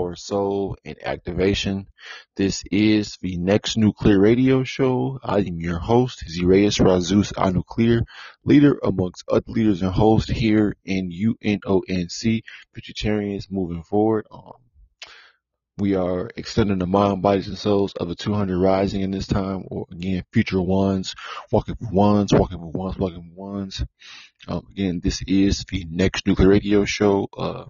power, soul, and activation. This is the Next Nuclear Radio Show. I am your host, Zireus Razus Anuclear, leader amongst other leaders and hosts here in UNONC, Futuritarians Moving Forward. Um, we are extending the mind, bodies, and souls of the 200 rising in this time, or again, future ones, walking for ones, walking for ones, walking for ones. Um, again, this is the next nuclear radio show. Uh,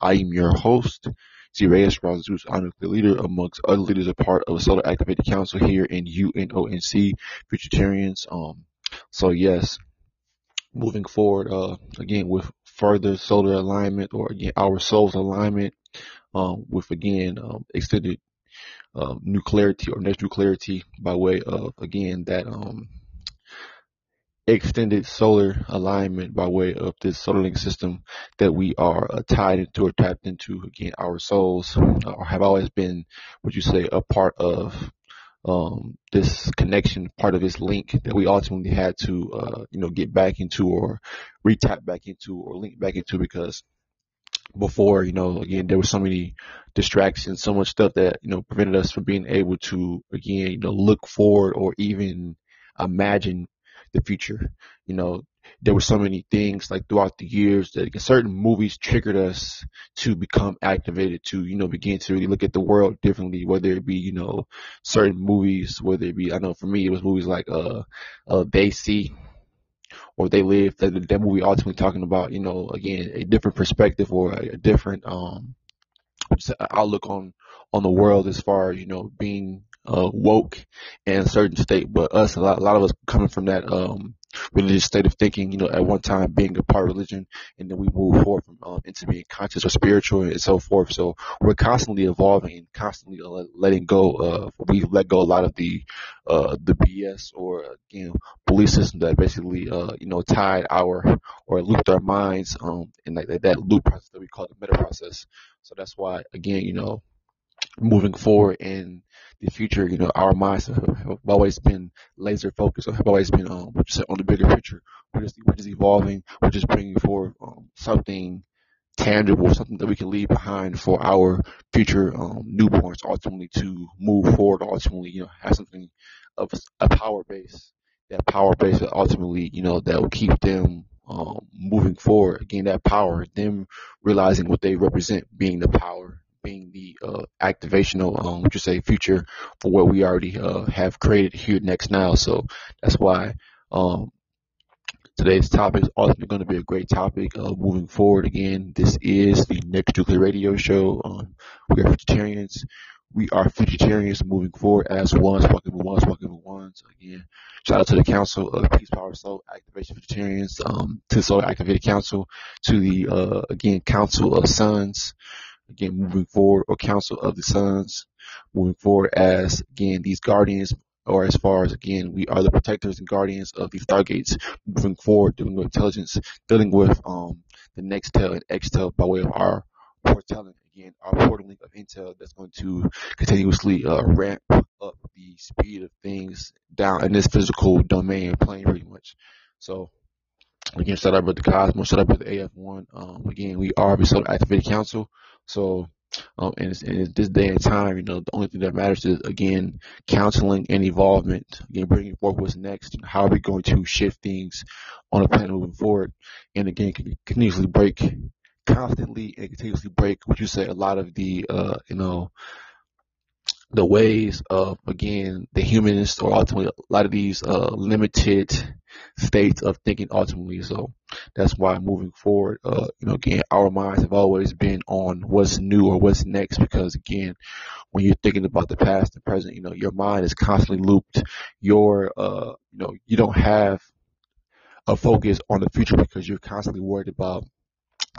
I am your host, Zireus Razus, I'm the leader amongst other leaders, a part of a Solar Activated Council here in UNONC, Futuritarians. Um, so yes, moving forward, uh, again, with further solar alignment or again, our soul's alignment, um, with again, um, extended, um, nuclearity or next nuclearity by way of again, that, um, extended solar alignment by way of this solar link system that we are uh, tied into or tapped into. Again, our souls uh, have always been, would you say, a part of um, this connection, part of this link that we ultimately had to, uh, you know, get back into or retap back into or link back into because before, you know, again, there was so many distractions, so much stuff that, you know, prevented us from being able to, again, you know, look forward or even imagine the future. You know, there were so many things like throughout the years that certain movies triggered us to become activated to, you know, begin to really look at the world differently, whether it be, you know, certain movies, whether it be, I know for me, it was movies like, uh, uh, They See, or They Live, that, that movie ultimately talking about, you know, again, a different perspective or a, a different, um, outlook on, on the world as far as, you know, being uh, woke in a certain state, but us, a lot, a lot of us coming from that, um, religious state of thinking, you know, at one time being a part of religion, and then we move forward from, um, into being conscious or spiritual and so forth. So we're constantly evolving and constantly letting go of, we let go a lot of the, uh, the BS or, you know, belief system that basically, uh, you know, tied our, or looped our minds, um, in that, that loop process that we call the meta process. So that's why, again, you know, moving forward in the future, you know, our minds have always been laser focused, have always been um, on the bigger picture. We're just, we're just evolving. We're just bringing forward um, something tangible, something that we can leave behind for our future um, newborns, ultimately to move forward. Ultimately, you know, have something of a power base. That power base that ultimately, you know, that will keep them um, moving forward. gain that power, them realizing what they represent, being the power being the uh, activational, um, you say, future for what we already uh, have created here next now. So that's why um, today's topic is also going to be a great topic uh, moving forward. Again, this is the Next Nuclear Radio Show. Um, we are futuritarians. We are futuritarians moving forward as ones, walking with ones, walking with ones. Again, shout out to the Council of Peace, Power, Soul Activation Futuritarians, um, to the Soul Activated Council, to the, uh, again, Council of Sons, again moving forward or council of the sons moving forward as again these guardians or as far as again we are the protectors and guardians of these stargates moving forward dealing with intelligence dealing with um the next Nextel and Extel by way of our foretelling. Again our portaling of intel that's going to continuously uh, ramp up the speed of things down in this physical domain plane pretty much. So again shout out with the cosmos shout out with the af1 um again we are the solar activated council so, um, and, in this day and time, you know, the only thing that matters is again counseling and involvement. Again, bringing forward what's next. How are we going to shift things on the planet moving forward? And again, continuously break, constantly and continuously break. Would you say a lot of the, uh, you know, the ways of again the humanist or ultimately a lot of these uh, limited states of thinking ultimately. So that's why moving forward uh, you know again our minds have always been on what's new or what's next because again when you're thinking about the past and present you know your mind is constantly looped. Your uh you know you don't have a focus on the future because you're constantly worried about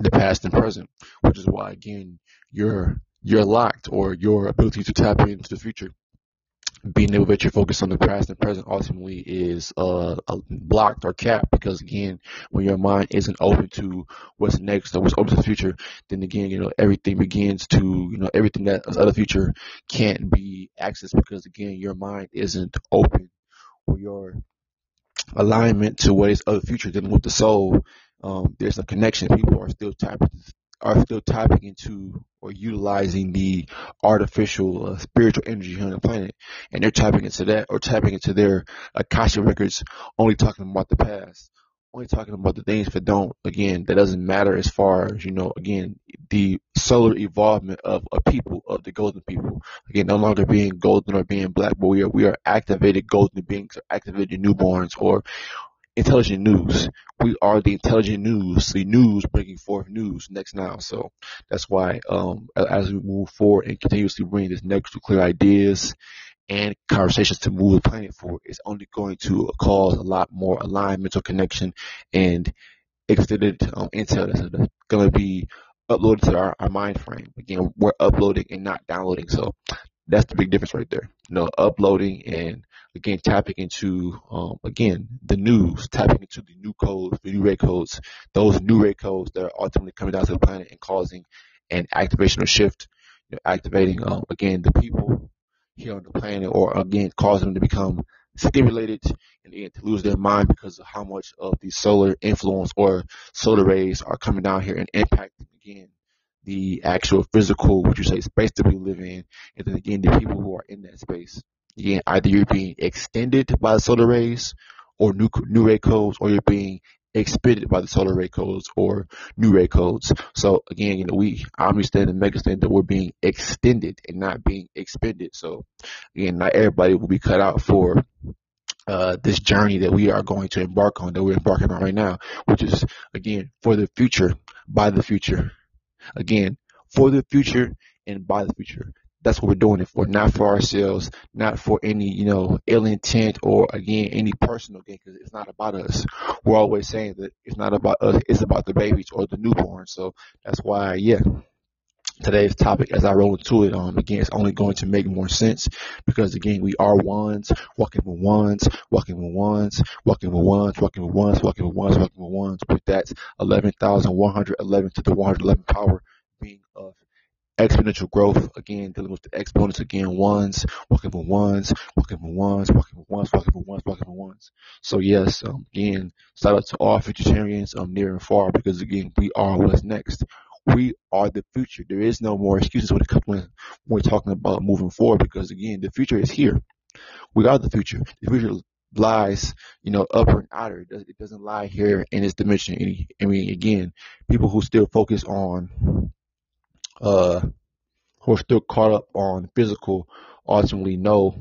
the past and present which is why again you're you're locked or your ability to tap into the future. Being able to focus on the past and present ultimately is uh, blocked or capped because again when your mind isn't open to what's next or what's open to the future then again you know everything begins to you know everything that is other future can't be accessed because again your mind isn't open or your alignment to what is other future. Dealing with the soul um, there's a connection. People are still tapping are still tapping into or utilizing the artificial uh, spiritual energy here on the planet, and they're tapping into that or tapping into their akasha records, only talking about the past, only talking about the things that don't. Again, that doesn't matter as far as you know. Again, the solar evolvement of a people of the golden people. Again, no longer being golden or being black, but we are we are activated golden beings, or activated newborns, or intelligent news. We are the intelligent news, the news bringing forth news next now. So that's why, um, as we move forward and continuously bring this next to clear ideas and conversations to move the planet forward, it's only going to cause a lot more alignment or connection and extended um, intel that's going to be uploaded to our, our mind frame. Again, we're uploading and not downloading. So that's the big difference right there. You know, uploading and again tapping into um, again the news, tapping into the new codes, the new ray codes, those new ray codes that are ultimately coming down to the planet and causing an activational shift, you know, activating um, again the people here on the planet, or again causing them to become stimulated and again, to lose their mind because of how much of the solar influence or solar rays are coming down here and impacting again the actual physical, what you say, space that we live in, and then again the people who are in that space. Again, either you're being extended by the solar rays or new new ray codes, or you're being expended by the solar ray codes or new ray codes. So again, you know, we understand and make understand that we're being extended and not being expended. So again, not everybody will be cut out for uh, this journey that we are going to embark on, that we're embarking on right now, which is again for the future, by the future. Again, for the future and by the future. That's what we're doing it for, not for ourselves, not for any, you know, ill intent or again, any personal gain, because it's not about us. We're always saying that it's not about us, it's about the babies or the newborn. So that's why, yeah, today's topic as I roll into it, um, again, it's only going to make more sense because again, we are ones, walking with ones, walking with ones, walking with ones, walking with ones, walking with ones, walking with ones, with that 11,111 to the 111 power being of exponential growth. Again dealing with the exponents again. Ones walking for ones walking for ones walking for ones walking for ones walking for ones. So yes um, again shout out to all futuritarians um near and far because again we are what's next. We are the future. There is no more excuses when it comes when we're talking about moving forward because again the future is here. We are the future. The future lies, you know, upper and outer. It doesn't lie here in this dimension. I mean, again, people who still focus on uh, who are still caught up on physical ultimately know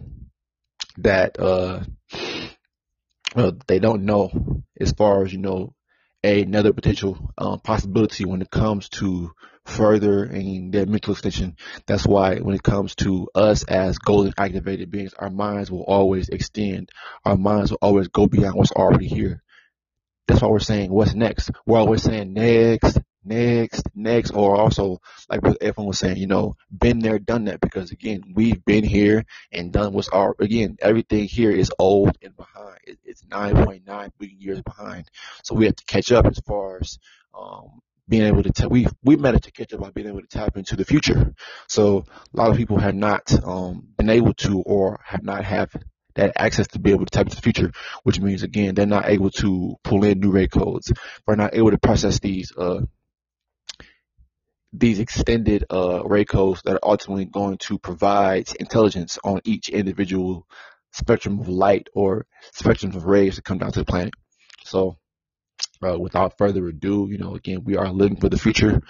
that uh, uh, they don't know as far as you know another potential um, possibility when it comes to furthering their mental extension. That's why when it comes to us as golden activated beings, our minds will always extend. Our minds will always go beyond what's already here. That's why we're saying what's next. We're always saying next, next, next, or also like what everyone was saying, you know, been there, done that. Because again, we've been here and done what's our again. Everything here is old and behind. It, it's 9.9 billion years behind, so we have to catch up as far as um, being able to. T- we we managed to catch up by being able to tap into the future. So a lot of people have not um, been able to, or have not have that access to be able to tap into the future, which means again they're not able to pull in new ray codes. They're not able to process these uh, these extended uh, ray codes that are ultimately going to provide intelligence on each individual spectrum of light or spectrum of rays that come down to the planet. So, uh, without further ado, you know, again, we are living for the future.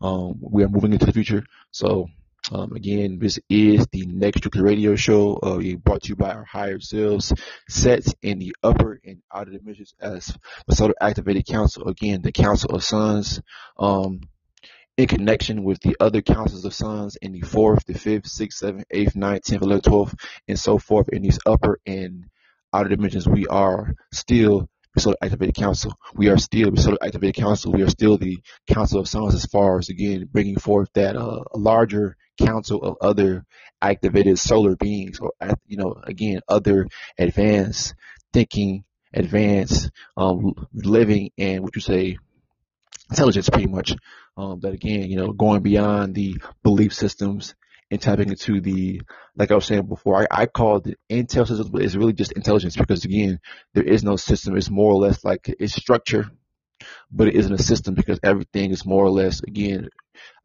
Um, we are moving into the future. So, um, again, this is the Next Strictly Radio Show. Uh, brought to you by our higher selves, sets in the upper and outer dimensions as the Solar Activated Council. Again, the Council of Suns. Um, in connection with the other councils of suns in the fourth, the fifth, sixth, seventh, eighth, ninth, tenth, eleventh, twelfth, and so forth in these upper and outer dimensions, we are still the solar activated council. We are still the solar activated council. We are still the council of suns as far as again bringing forth that uh, larger council of other activated solar beings, or you know, again, other advanced thinking, advanced um, living, and what you say intelligence pretty much. Um, that again, you know, going beyond the belief systems and tapping into the, like I was saying before, I, I called it intel systems, but it's really just intelligence because again, there is no system. It's more or less like it's structure but it isn't a system because everything is more or less again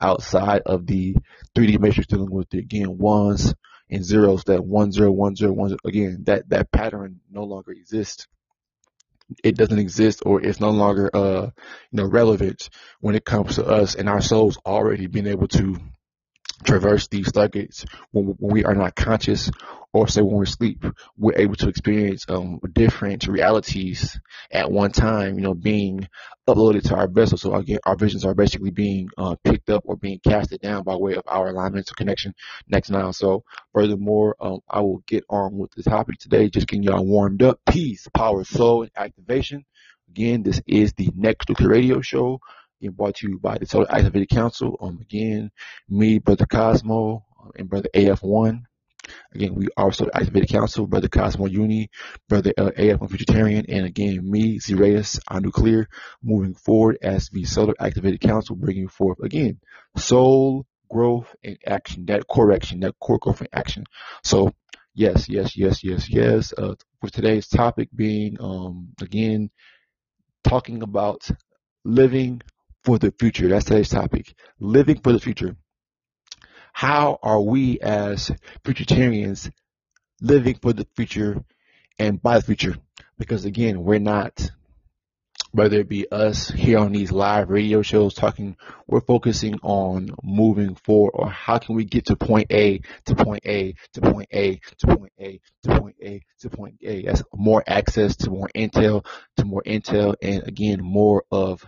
outside of the 3D matrix dealing with the again ones and zeros that one zero one zero one again that that pattern no longer exists it doesn't exist or it's no longer uh you know relevant when it comes to us and our souls already being able to traverse these stargates when, when we are not conscious or say when we're asleep, we're able to experience um, different realities at one time, you know, being uploaded to our vessel. So again, our visions are basically being uh, picked up or being casted down by way of our alignment to connection next now. So furthermore, um, I will get on with the topic today, just getting y'all warmed up. Peace, power, soul, and activation. Again, this is the Next Nuclear Radio Show being brought to you by the Solar Activated Council. Um, again, me, Brother Cosmo, and Brother AF1. Again, we also activated council, Brother Cosmo Uni, Brother AF Vegetarian, and again, me, Zerayus, on Nuclear, moving forward as the Solar Activated Council, bringing forth, again, soul growth and action, that correction, that core growth and action. So, yes, yes, yes, yes, yes. Uh, for today's topic being, um, again, talking about living for the future. That's today's topic. Living for the future how are we as futuritarians living for the future and by the future? Because again, we're not, whether it be us here on these live radio shows talking, we're focusing on moving forward or how can we get to point A to point A to point A to point A to point A to point A. That's more access to more intel, to more intel, and again, more of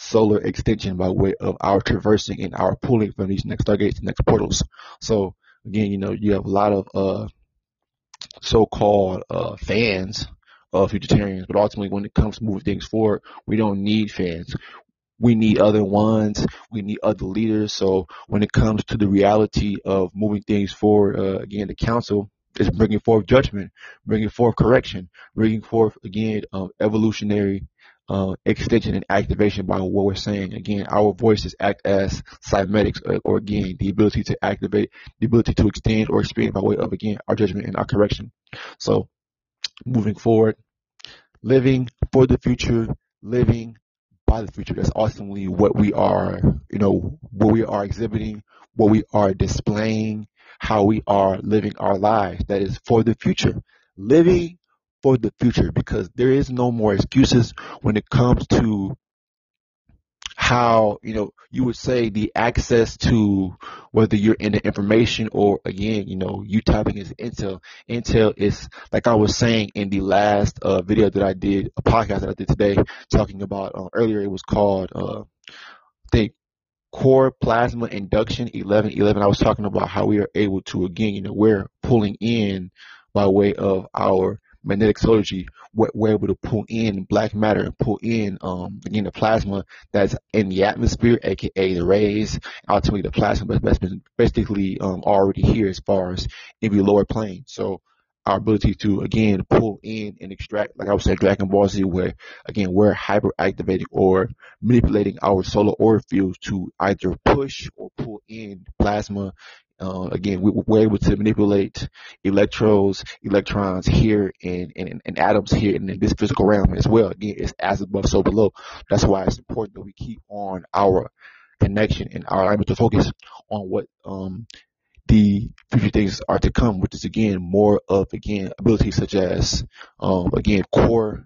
solar extension by way of our traversing and our pulling from these next stargates, next portals. So again, you know, you have a lot of uh, so-called uh, fans of futuritarians, but ultimately, when it comes to moving things forward, we don't need fans. We need other ones. We need other leaders. So when it comes to the reality of moving things forward, uh, again, the council is bringing forth judgment, bringing forth correction, bringing forth again um, evolutionary uh, extension and activation by what we're saying. Again, our voices act as cymatics, or, uh, or again, the ability to activate, the ability to extend or expand by way of, again, our judgment and our correction. So, moving forward, living for the future, living by the future. That's ultimately what we are, you know, what we are exhibiting, what we are displaying, how we are living our lives. That is for the future. Living for the future because there is no more excuses when it comes to how you know you would say the access to whether you're in the information or again you know you typing is intel. Intel is like i was saying in the last uh, video that i did a podcast that i did today talking about uh, earlier it was called uh, i think core plasma induction 1111 i was talking about how we are able to again you know we're pulling in by way of our magnetic surgery, we're, we're, able to pull in black matter and pull in, um, again, the plasma that's in the atmosphere, aka the rays, ultimately the plasma that's been basically um, already here as far as in the lower plane. So our ability to again pull in and extract, like I was saying, Dragon Ball Z, where again we're hyper activating or manipulating our solar aura fields to either push or pull in plasma uh, again, we, are able to manipulate electrodes, electrons here and, and, and atoms here in this physical realm as well. Again, it's as above, so below. That's why it's important that we keep on our connection and our alignment to focus on what um, the future things are to come, which is again more of again abilities such as um, again core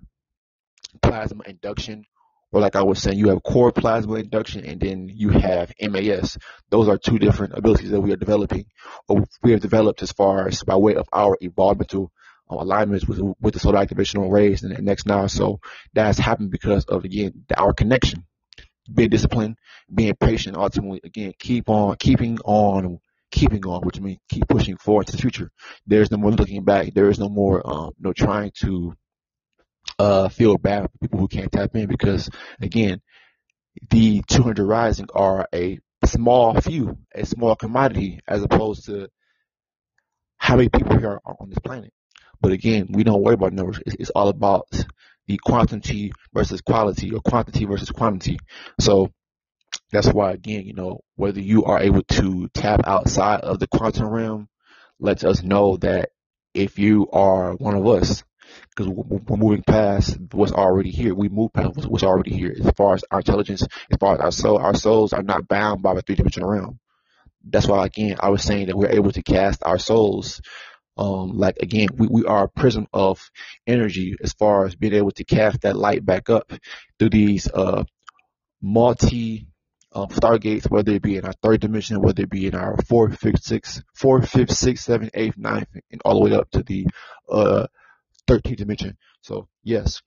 plasma induction, or like I was saying, you have core plasma induction and then you have MAS. Those are two different abilities that we are developing, or we have developed as far as by way of our environmental uh, alignments with, with the solar activational rays and, the next now. So that's happened because of again our connection, being disciplined, being patient. Ultimately, again, keep on keeping on keeping on, which means keep pushing forward to the future. There's no more looking back. There is no more, um, no trying to uh, feel bad for people who can't tap in because, again, the 200 rising are a small few, a small commodity, as opposed to how many people here are on this planet. But again, we don't worry about numbers. It's, it's all about the quantity versus quality or quantity versus quantity. So that's why, again, you know, whether you are able to tap outside of the quantum realm lets us know that if you are one of us, because we're moving past what's already here. We move past what's already here. As far as our intelligence, as far as our soul, our souls are not bound by the three dimensional realm. That's why, again, I was saying that we're able to cast our souls. Um, like again, we, we are a prism of energy as far as being able to cast that light back up through these uh multi um, stargates, whether it be in our third dimension, whether it be in our fourth, fifth, sixth, fourth, fifth, sixth, seventh, eighth, ninth, and all the way up to the uh 13th dimension. So yes,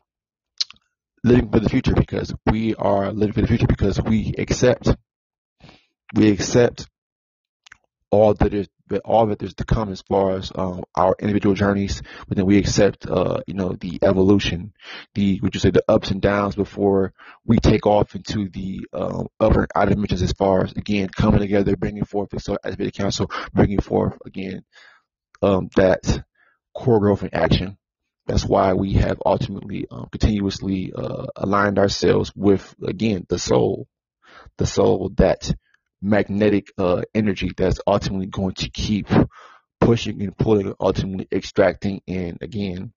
living for the future because we are living for the future because we accept, we accept all that is all that there's to come as far as um, our individual journeys, but then we accept, uh, you know, the evolution, the would you say the ups and downs before we take off into the um, upper outer dimensions as far as again coming together, bringing forth so as the council, bringing forth again um, that core growth and action that's why we have ultimately um, continuously uh, aligned ourselves with, again, the soul, the soul, that magnetic uh, energy that's ultimately going to keep pushing and pulling, ultimately extracting and, again,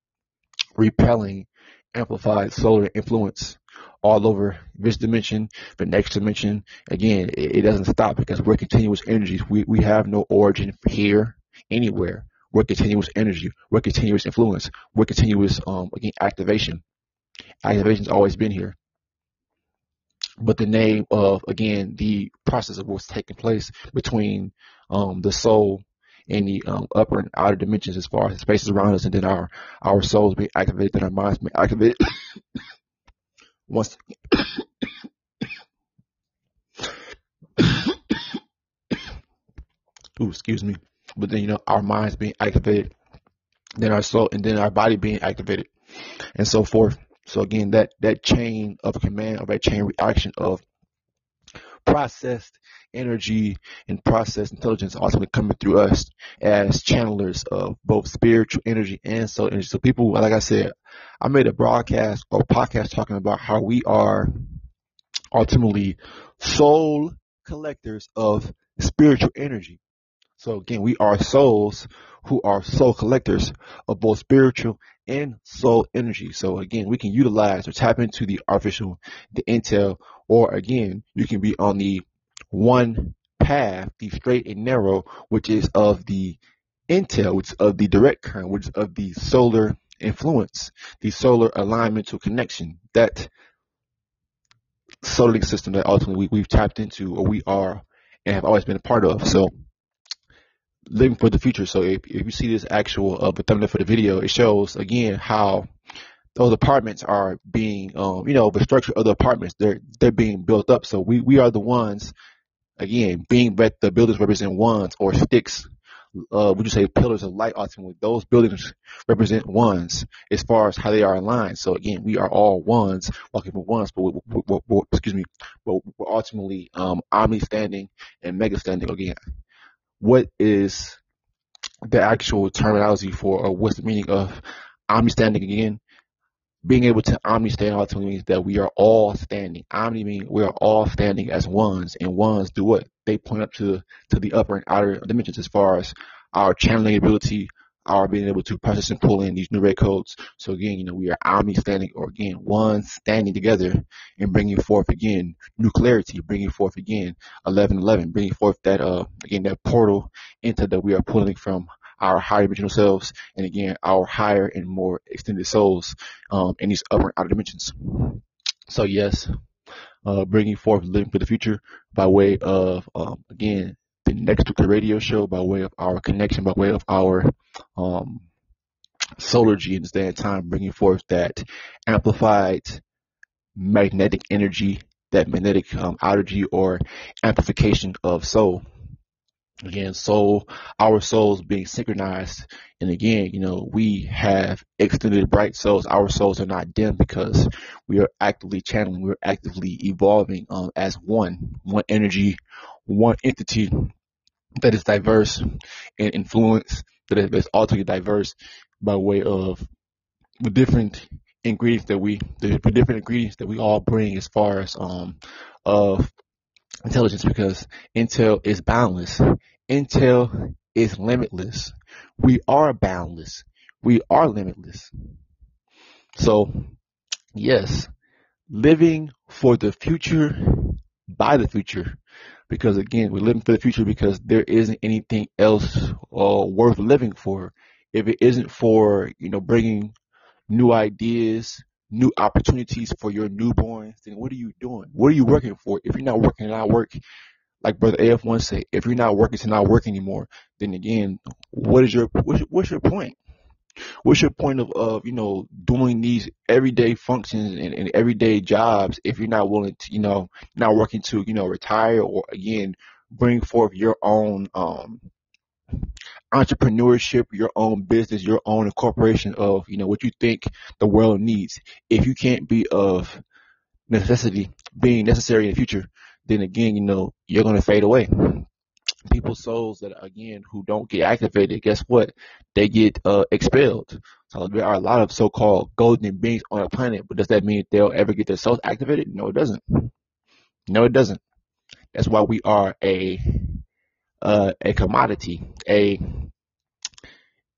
repelling amplified solar influence all over this dimension, the next dimension. Again, it, it doesn't stop because we're continuous energies. We, we have no origin here, anywhere. We're continuous energy. We're continuous influence. We're continuous, um, again, activation. Activation's always been here. But the name of, again, the process of what's taking place between um, the soul and the um, upper and outer dimensions as far as spaces around us, and then our our souls being activated, then our minds being activated. Once. Ooh, excuse me but then you know our minds being activated, then our soul, and then our body being activated, and so forth. So again, that that chain of command, or that chain reaction of processed energy and processed intelligence ultimately coming through us as channelers of both spiritual energy and soul energy. So people, like I said, I made a broadcast or podcast talking about how we are ultimately soul collectors of spiritual energy. So again, we are souls who are soul collectors of both spiritual and soul energy. So again, we can utilize or tap into the artificial, the intel, or again, you can be on the one path, the straight and narrow, which is of the intel, which is of the direct current, which is of the solar influence, the solar alignmental connection, that solar system that ultimately we, we've tapped into or we are and have always been a part of. So living for the future. So if, if you see this actual uh, thumbnail for the video, it shows again how those apartments are being, um, you know, the structure of the apartments they're they're being built up. So we we are the ones, again, being that the buildings represent ones or sticks. Uh, would you say pillars of light? Ultimately, those buildings represent ones as far as how they are aligned. So again, we are all ones, walking for ones, but we, we, we, excuse me, but we're ultimately um, omni standing and mega standing again what is the actual terminology for, or what's the meaning of omni standing again? Being able to omni stand ultimately means that we are all standing. Omni means we are all standing as ones, and ones do what? They point up to to the upper and outer dimensions as far as our channeling ability, are being able to process and pull in these new ray codes. So again, you know, we are omni standing or again, one standing together and bringing forth again new clarity, bringing forth again 1111, bringing forth that, uh, again, that portal into that we are pulling from our higher dimensional selves and again, our higher and more extended souls, um, in these upper and outer dimensions. So yes, uh, bringing forth living for the future by way of, um, again, the Next Week Radio Show by way of our connection, by way of our um, solar genes that time, bringing forth that amplified magnetic energy, that magnetic um, energy or amplification of soul. Again, soul, our souls being synchronized. And again, you know, we have extended bright souls. Our souls are not dim because we are actively channeling, we're actively evolving um, as one, one energy, one entity that is diverse in influence, that is altogether diverse by way of the different ingredients that we, the, the different ingredients that we all bring as far as um of intelligence because intel is boundless. Intel is limitless. We are boundless. We are limitless. So, yes, living for the future by the future. Because again, we're living for the future because there isn't anything else uh, worth living for. If it isn't for, you know, bringing new ideas, new opportunities for your newborns, then what are you doing? What are you working for? If you're not working, and not work. Like Brother AF1 said if you're not working to not work anymore, then again, what is your what's, what's your point? What's your point of, of you know doing these everyday functions and, and everyday jobs if you're not willing to you know not working to you know retire or again bring forth your own um entrepreneurship, your own business, your own incorporation of, you know, what you think the world needs. If you can't be of necessity being necessary in the future, then again, you know, you're going to fade away. People's souls that again, who don't get activated, guess what? They get uh, expelled. So there are a lot of so-called golden beings on the planet, but does that mean they'll ever get their souls activated? No, it doesn't. No, it doesn't. That's why we are a uh, a commodity, a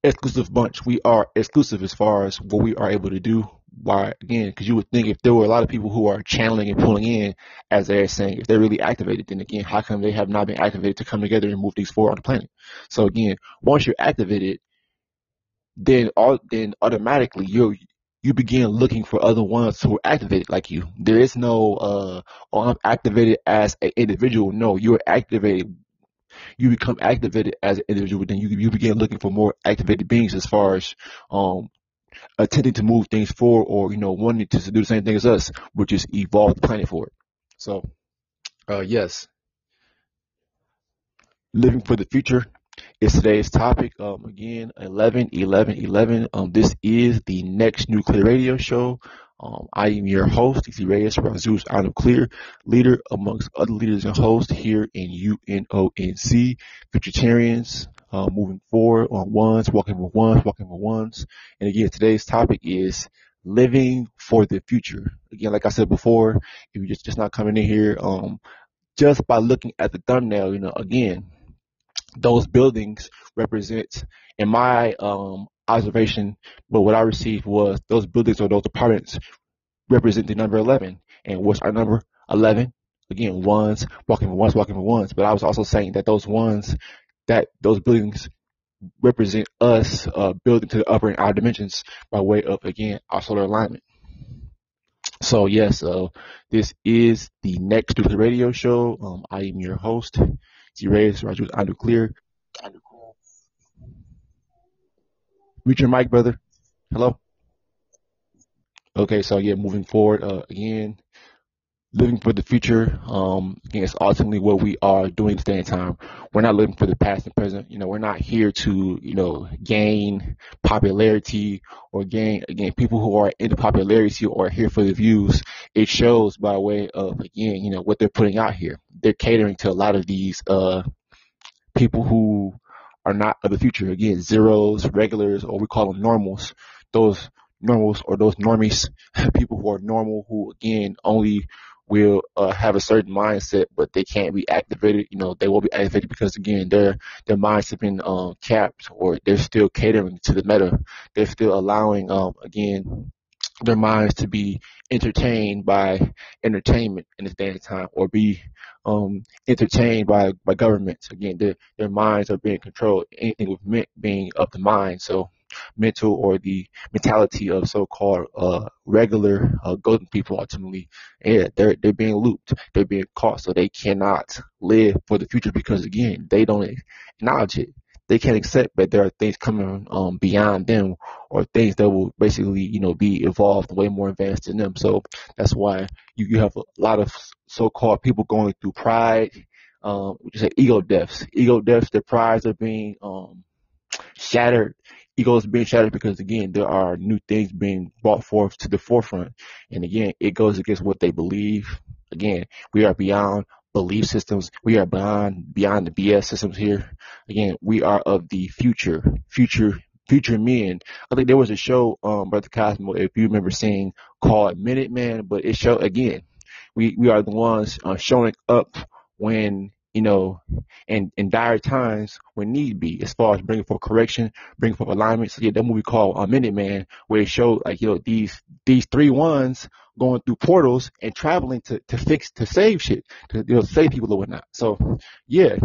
exclusive bunch. We are exclusive as far as what we are able to do. Why again? Because you would think if there were a lot of people who are channeling and pulling in, as they're saying, if they're really activated, then again, how come they have not been activated to come together and move these forward on the planet? So again, once you're activated, then all then automatically you you begin looking for other ones who are activated like you. There is no uh, oh, I'm activated as an individual. No, you're activated you become activated as an individual, then you you begin looking for more activated beings as far as um attempting to move things forward or you know wanting to do the same thing as us, which is evolve the planet forward. So, uh, yes, living for the future is today's topic. Um, again, 11, 11, 11. Um, this is the next nuclear radio show. Um, I am your host, DC Reyes, Razuz Out of Clear, leader amongst other leaders and hosts here in UNONC, Futuritarians, uh, moving forward on ones, walking with ones, walking with ones. And again, today's topic is living for the future. Again, like I said before, if you're just, not coming in here, um, just by looking at the thumbnail, you know, again, those buildings represent, in my um, observation, but what I received was those buildings or those apartments represent the number 11. And what's our number? 11. Again, ones, walking ones, walking ones. But I was also saying that those ones, that those buildings represent us uh, building to the upper and outer dimensions by way of, again, our solar alignment. So yes, uh, this is the next Stupid Radio Show. Um, I am your host, Z Reyes, Roger with Andrew Clear. Reach your mic, brother. Hello. Okay, so yeah, moving forward, uh, again, living for the future. Um, again, it's ultimately what we are doing today in time. We're not living for the past and present. You know, we're not here to, you know, gain popularity or gain, again, people who are into popularity or here for the views. It shows by way of, again, you know, what they're putting out here. They're catering to a lot of these, uh, people who are not of the future. Again, zeros, regulars, or we call them normals. Those normals or those normies, people who are normal, who again only will uh, have a certain mindset, but they can't be activated. You know, they won't be activated because again, their their minds have been um, capped, or they're still catering to the meta. They're still allowing, um, again, their minds to be entertained by entertainment in this day and time or be um, entertained by, by governments. Again, their, their minds are being controlled. Anything with meant being of the mind. So mental or the mentality of so-called uh, regular uh, golden people ultimately, yeah, they're they're being looped, they're being caught, so they cannot live for the future because again, they don't acknowledge it they can't accept that there are things coming um, beyond them or things that will basically, you know, be evolved way more advanced than them. So that's why you, you have a lot of so-called people going through pride, um, you say ego deaths. Ego deaths, their prides are being um, shattered. Egos being shattered because again, there are new things being brought forth to the forefront. And again, it goes against what they believe. Again, we are beyond belief systems. We are beyond beyond the BS systems here. Again, we are of the future, future, future men. I think there was a show, um, Brother Cosmo, if you remember seeing, called Minuteman, but it showed again, we we are the ones uh, showing up when you know, in, in dire times when need be, as far as bringing for correction, bringing for alignment. So yeah, that movie called A Minute Man, where it showed like, you know, these, these three ones going through portals and traveling to, to fix, to save shit, to, you know, save people or whatnot. So yeah,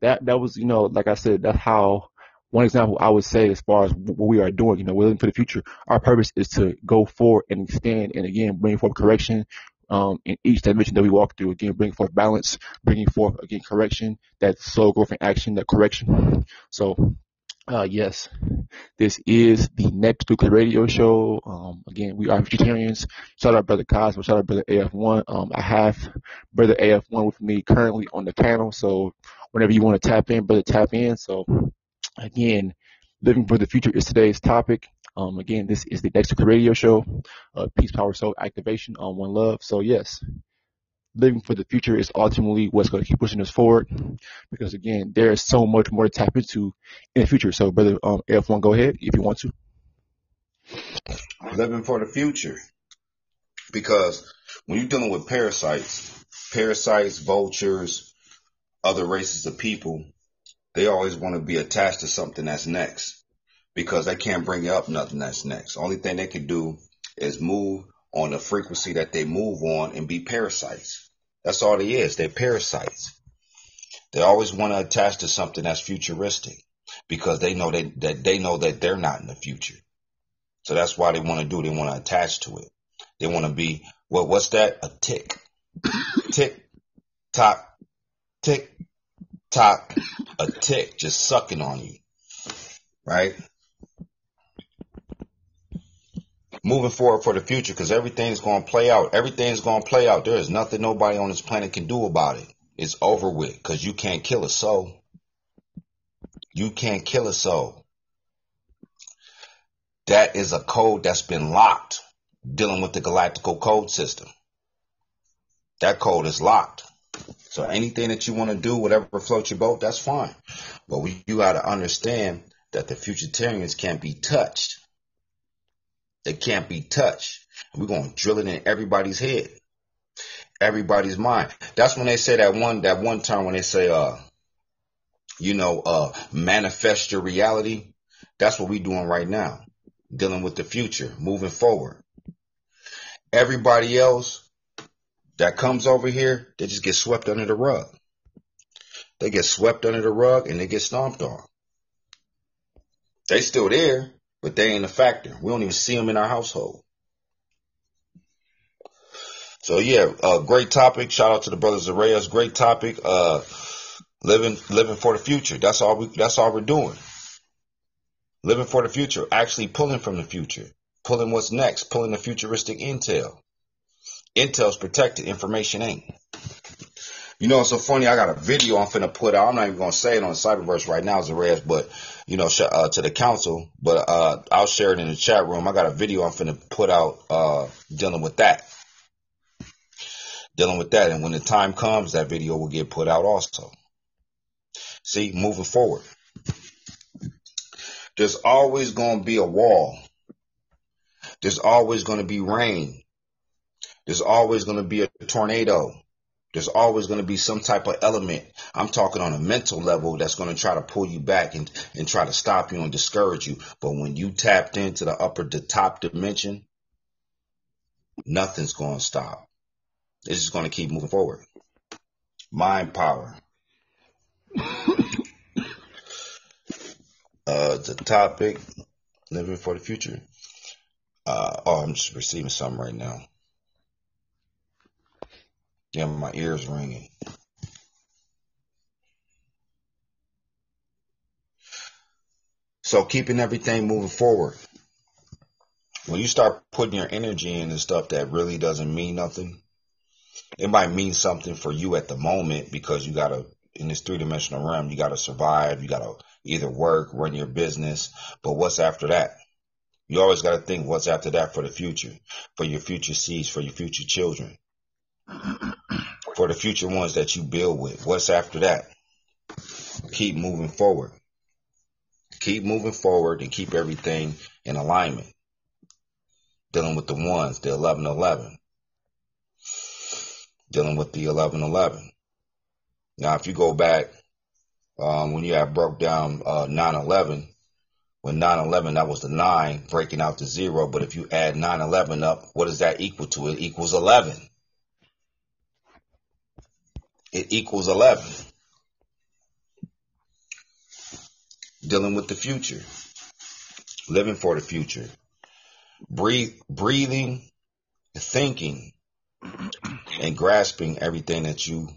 that, that was, you know, like I said, that's how, one example I would say as far as what we are doing, you know, we're looking for the future. Our purpose is to go forward and extend and again bring forth correction, um, in each dimension that we walk through. Again, bringing forth balance, bringing forth again correction, that slow growth and action, that correction. So, uh, yes, this is the next Nuclear Radio Show. Um, again, we are futuritarians. Shout out Brother Cosmo. Shout out Brother AF1. Um, I have Brother AF1 with me currently on the panel. So whenever you want to tap in, brother, tap in. So again, living for the future is today's topic. Um, again, this is the Dexter Radio Show, uh, Peace, Power, Soul Activation on One Love. So yes, living for the future is ultimately what's going to keep pushing us forward. Because again, there is so much more to tap into in the future. So, brother um, F1, go ahead if you want to. Living for the future, because when you're dealing with parasites, parasites, vultures, other races of people, they always want to be attached to something that's next because they can't bring up nothing that's next. Only thing they can do is move on the frequency that they move on and be parasites. That's all they is. They're parasites. They always want to attach to something that's futuristic because they know they, that they know that they're not in the future. So that's why they want to do. They want to attach to it. They want to be well. What's that? A tick, tick, tock, tick, tock, a tick just sucking on you, right? Moving forward for the future because everything's going to play out. Everything's going to play out. There is nothing nobody on this planet can do about it. It's over with because you can't kill a soul. You can't kill a soul. That is a code that's been locked dealing with the galactical code system. That code is locked. So anything that you want to do, whatever floats your boat, that's fine. But we, you got to understand that the futuritarians can't be touched that can't be touched. We're going to drill it in everybody's head, everybody's mind. That's when they say that one, that one term when they say, uh, you know, uh, manifest your reality. That's what we're doing right now, dealing with the future, moving forward. Everybody else that comes over here, they just get swept under the rug. They get swept under the rug and they get stomped on. They still there, but they ain't a factor. We don't even see them in our household. So yeah, uh, great topic. Shout out to the brothers Reyes. Great topic. Uh, living, living for the future. That's all we, that's all we're doing. Living for the future. Actually pulling from the future. Pulling what's next. Pulling the futuristic intel. Intel's protected. Information ain't. You know, it's so funny. I got a video I'm finna put out. I'm not even gonna say it on Cyberverse right now, Zarez, but you know, uh, to the council. But uh, I'll share it in the chat room. I got a video I'm finna put out uh, dealing with that, dealing with that. And when the time comes, that video will get put out also. See, moving forward, there's always gonna be a wall. There's always gonna be rain. There's always gonna be a tornado. There's always going to be some type of element. I'm talking on a mental level that's going to try to pull you back and, and try to stop you and discourage you. But when you tapped into the upper, the top dimension, nothing's going to stop. It's just going to keep moving forward. Mind power. uh, the topic, living for the future. Uh, oh, I'm just receiving some right now. Yeah, my ears ringing. So keeping everything moving forward. When you start putting your energy into stuff that really doesn't mean nothing, it might mean something for you at the moment because you gotta in this three dimensional realm, you gotta survive, you gotta either work, run your business, but what's after that? You always gotta think what's after that for the future, for your future seeds, for your future children for the future ones that you build with. What's after that? Keep moving forward. Keep moving forward and keep everything in alignment. Dealing with the ones, the 1111. Dealing with the 1111. Now, if you go back um, when you have broke down uh, 9/11, when 9/11 that was the nine breaking out to zero, but if you add 9/11 up, what does that equal to? It equals 11. It equals 11. Dealing with the future, living for the future, breathe, breathing, thinking, and grasping everything that you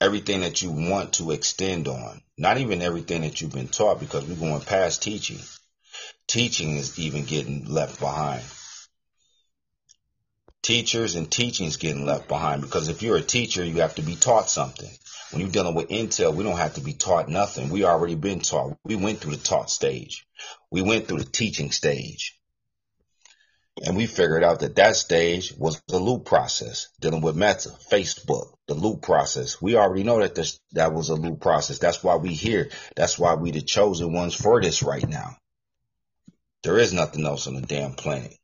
everything that you want to extend on. Not even everything that you've been taught because we're going past teaching. Teaching is even getting left behind. Teachers and teaching is getting left behind because if you're a teacher, you have to be taught something. When you're dealing with Intel, we don't have to be taught nothing. We already been taught. We went through the taught stage. We went through the teaching stage. And we figured out that that stage was the loop process, dealing with Meta, Facebook, the loop process. We already know that this, that was a loop process. That's why we here. That's why we the chosen ones for this right now. There is nothing else on the damn planet.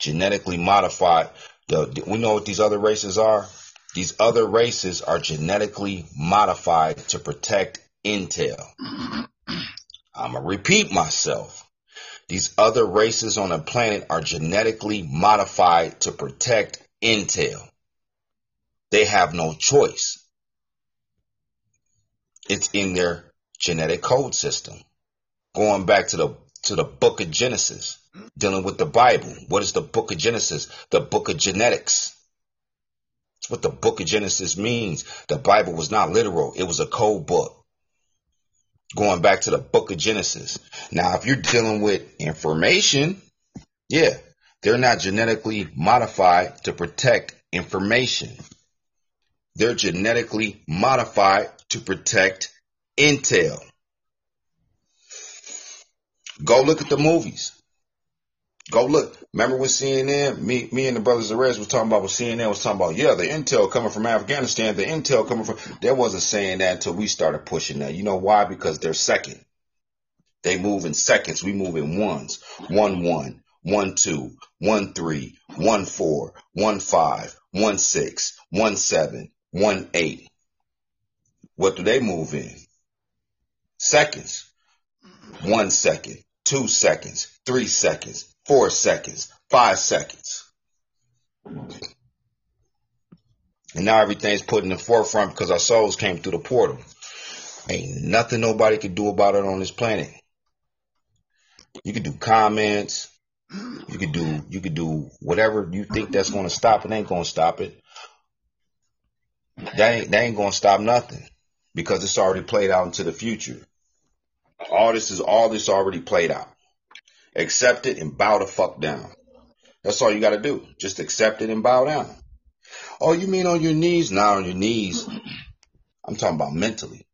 Genetically modified. The, we know what these other races are. These other races are genetically modified to protect Intel. I'm going to repeat myself. These other races on the planet are genetically modified to protect Intel. They have no choice. It's in their genetic code system. Going back to the to the book of Genesis, dealing with the Bible. What is the book of Genesis? The book of genetics. That's what the book of Genesis means. The Bible was not literal. It was a code book going back to the book of Genesis. Now, if you're dealing with information, yeah, they're not genetically modified to protect information. They're genetically modified to protect intel. Go look at the movies. Go look. Remember when CNN, me, me and the brothers Arez was talking about what CNN was talking about. Yeah, the intel coming from Afghanistan, the intel coming from. There wasn't saying that until we started pushing that. You know why? Because they're second. They move in seconds. We move in ones. One one, one two, one three, one four, one five, one six, one seven, one eight. What do they move in? Seconds. One second, two seconds, three seconds, four seconds, five seconds. And now everything's put in the forefront because our souls came through the portal. Ain't nothing nobody could do about it on this planet. You could do comments. You could do you could do whatever you think that's gonna stop it, ain't gonna stop it. That ain't that ain't gonna stop nothing. Because it's already played out into the future. All this is all this already played out. Accept it and bow the fuck down. That's all you got to do. Just accept it and bow down. Oh, you mean on your knees? Not on your knees. I'm talking about mentally.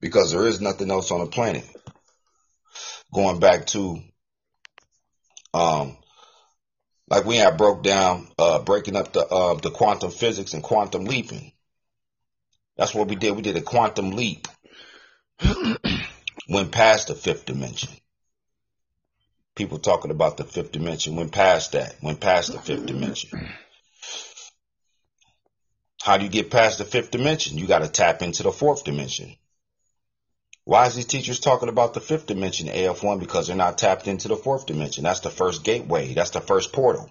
Because there is nothing else on the planet. Going back to, um, like we had broke down, uh, breaking up the, uh, the quantum physics and quantum leaping. That's what we did. We did a quantum leap. went past the fifth dimension. People talking about the fifth dimension went past that, went past the fifth dimension. How do you get past the fifth dimension? You got to tap into the fourth dimension. Why is these teachers talking about the fifth dimension, AF1? Because they're not tapped into the fourth dimension. That's the first gateway. That's the first portal.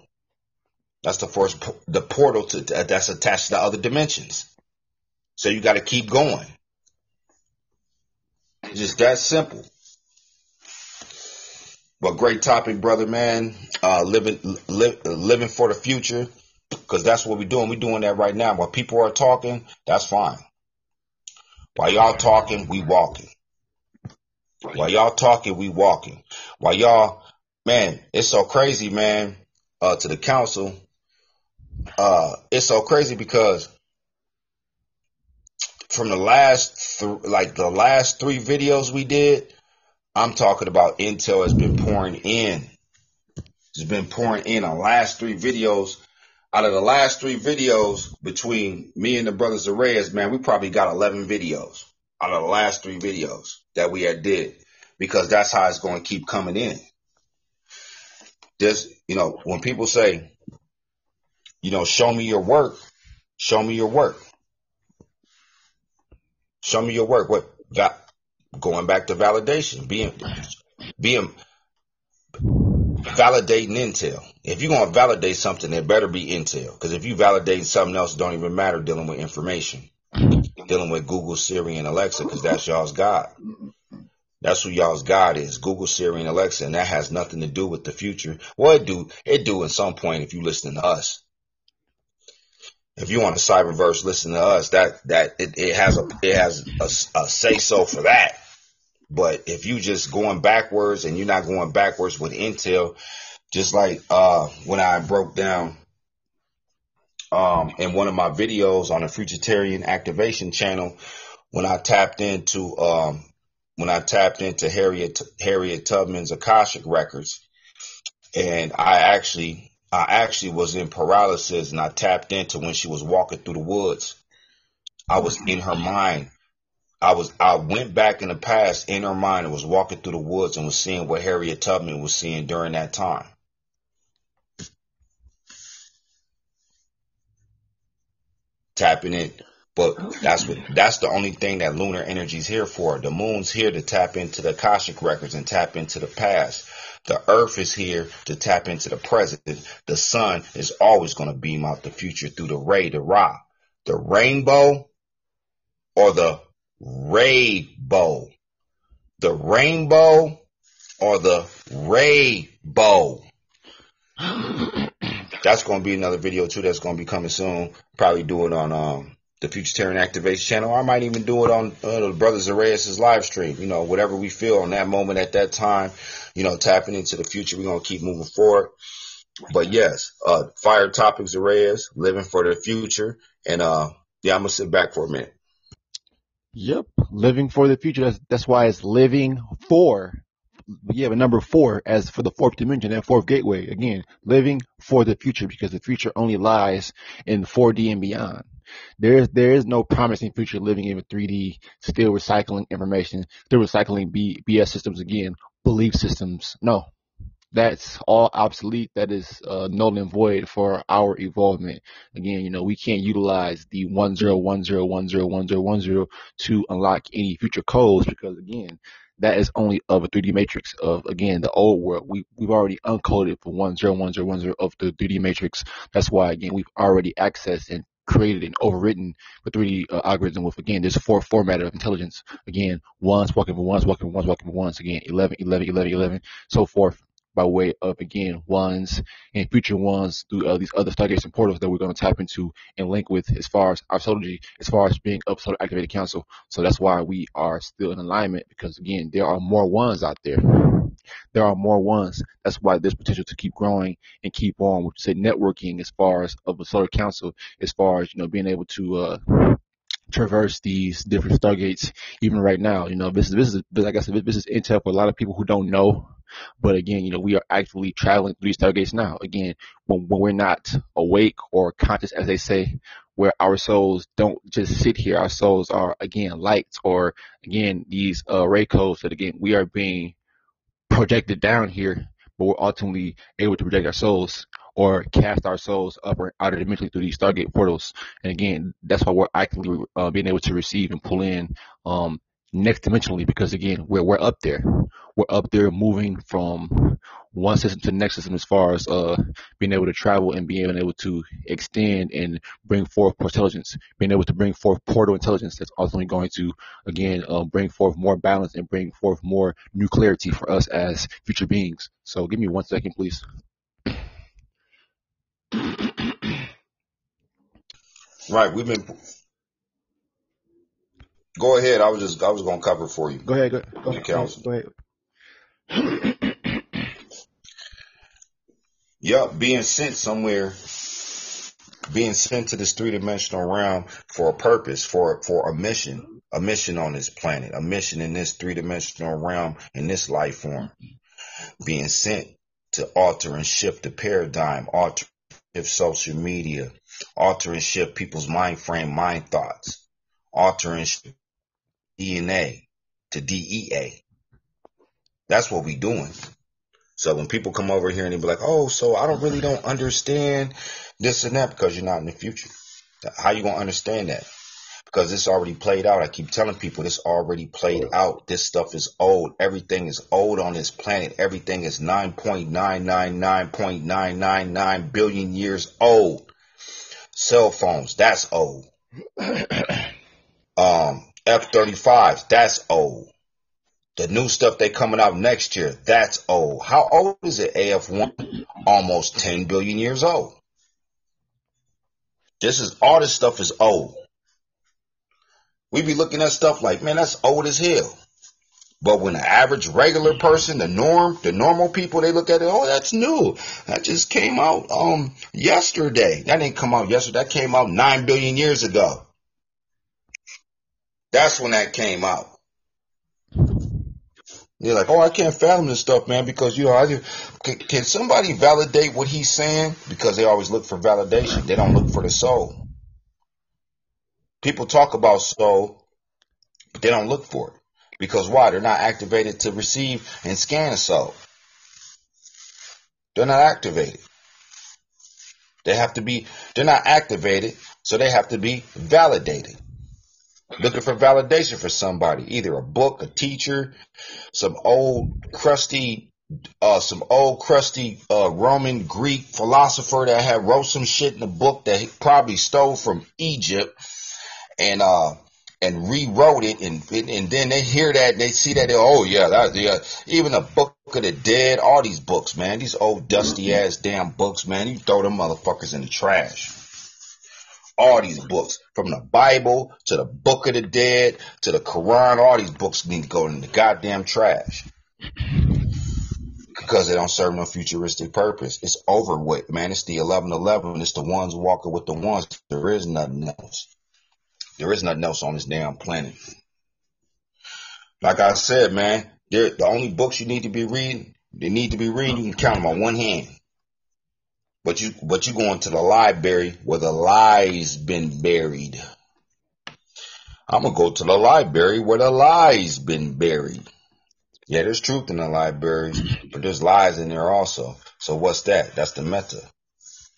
That's the first, the portal to, that's attached to the other dimensions. So you got to keep going. It's just that simple. But great topic, brother, man. Uh, living, li- living for the future, because that's what we're doing. We're doing that right now. While people are talking, that's fine. While y'all talking, we walking. While y'all talking, we walking. While y'all, man, it's so crazy, man. Uh, to the council, uh, it's so crazy because from the last th- like the last three videos we did, I'm talking about Intel has been pouring in. It's been pouring in on last three videos. Out of the last three videos between me and the brothers Reyes, man, we probably got 11 videos out of the last three videos that we had did because that's how it's going to keep coming in. There's, you know, when people say, you know, show me your work. Show me your work. Show me your work. What got going back to validation, being being validating intel. If you're gonna validate something, it better be intel. Because if you validate something else, it don't even matter dealing with information. Dealing with Google, Siri, and Alexa, because that's y'all's God. That's who y'all's God is. Google, Siri, and Alexa, and that has nothing to do with the future. Well, it do. It do at some point if you listen to us. If you want a cyberverse, listen to us. That that it, it has a it has a, a say so for that. But if you just going backwards and you're not going backwards with Intel, just like uh, when I broke down um, in one of my videos on the Futuritarian Activation channel, when I tapped into um, when I tapped into Harriet Harriet Tubman's Akashic records, and I actually I actually was in paralysis, and I tapped into when she was walking through the woods. I was in her mind I was I went back in the past in her mind and was walking through the woods and was seeing what Harriet Tubman was seeing during that time. Tapping in. But that's what that's the only thing that lunar energy is here for. The moon's here to tap into the Akashic records and tap into the past. The earth is here to tap into the present. The sun is always going to beam out the future through the ray, the ra. The rainbow or the rainbow. The rainbow or the rainbow. That's going to be another video too. That's going to be coming soon. Probably do it on um, the Futuritarian Activation channel. I might even do it on uh, the Brothers Arrayas' live stream. You know, whatever we feel on that moment at that time. You know, tapping into the future. We're to keep moving forward. But yes, uh, fire topics Arrayas, living for the future. And uh, yeah, I'm to sit back for a minute. Yep, living for the future. That's that's why it's living for. Have a number four as for the fourth dimension and fourth gateway. Again, living for the future because the future only lies in 4D and beyond. There is there is no promising future living in 3D, still recycling information, still recycling B, BS systems again, belief systems. No, that's all obsolete. That is uh, null and void for our evolvement. Again, you know, we can't utilize the one zero one zero one zero one zero one zero to unlock any future codes because again, that is only of a 3D matrix of again the old world. We we've already uncoded for one zero one zero one zero of the 3D matrix. That's why again we've already accessed and created and overwritten with 3D uh, algorithm with again this four format of intelligence. Again, ones walking for ones walking for ones walking for ones. Again, 11, 11, 11, 11, so forth by way of again ones and future ones through uh, these other stargates and portals that we're going to tap into and link with as far as our solargy, as far as being up solar activated council. So that's why we are still in alignment because again, there are more ones out there. There are more ones. That's why there's potential to keep growing and keep on. Which say networking as far as of a solar council, as far as you know being able to uh, traverse these different stargates even right now. You know, this is this is like I said, this is intel for a lot of people who don't know but again, you know, we are actively traveling through these stargates now. Again, when, when we're not awake or conscious, as they say, where our souls don't just sit here. Our souls are again lights or again these uh, ray codes that again we are being projected down here, but we're ultimately able to project our souls or cast our souls up or out of dimension through these Stargate portals. And again, that's why we're actively uh, being able to receive and pull in um, next dimensionally because again, we're we're up there. We're up there moving from one system to the next system as far as uh being able to travel and being able to extend and bring forth intelligence, being able to bring forth portal intelligence that's ultimately going to again uh, bring forth more balance and bring forth more new clarity for us as future beings. So give me one second, please. Right, we've been Go ahead. I was just I was gonna cover for you. Go ahead. Go, go, go, go ahead. yep, being sent somewhere, being sent to this three dimensional realm for a purpose, for for a mission, a mission on this planet, a mission in this three dimensional realm, in this life form, being sent to alter and shift the paradigm, alter shift social media, alter and shift people's mind frame, mind thoughts, alter and shift DNA to DEA. That's what we doing. So when people come over here and they be like, "Oh, so I don't really don't understand this and that because you're not in the future. How you gonna understand that? Because it's already played out. I keep telling people this already played out. This stuff is old. Everything is old on this planet. Everything is 9.999.999 billion years old. Cell phones, that's old. um, F-35s, that's old. The new stuff they coming out next year, that's old. How old is it, AF-1? Almost 10 billion years old. This is, all this stuff is old. We be looking at stuff like, man, that's old as hell. But when the average regular person, the norm, the normal people, they look at it, oh, that's new. That just came out um yesterday. That didn't come out yesterday. That came out nine billion years ago. That's when that came out. You're like, oh, I can't fathom this stuff, man, because you know, I can, can somebody validate what he's saying? Because they always look for validation. They don't look for the soul. People talk about soul, but they don't look for it. Because why? They're not activated to receive and scan a soul. They're not activated. They have to be, they're not activated, so they have to be validated looking for validation for somebody, either a book, a teacher, some old crusty, uh, some old crusty uh, Roman Greek philosopher that had wrote some shit in a book that he probably stole from Egypt, and uh, and rewrote it, and and then they hear that, they see that, they oh yeah, that yeah, even the book of the dead, all these books, man, these old dusty ass damn books, man, you throw them motherfuckers in the trash all these books, from the Bible to the Book of the Dead to the Quran, all these books need to go in the goddamn trash. Because they don't serve no futuristic purpose. It's over with, man. It's the 1111. It's the ones walking with the ones. There is nothing else. There is nothing else on this damn planet. Like I said, man, the only books you need to be reading, they need to be reading, you can count them on one hand. But you, but you going to the library where the lie's been buried. I'm gonna go to the library where the lie's been buried. Yeah, there's truth in the libraries, but there's lies in there also. So what's that? That's the meta.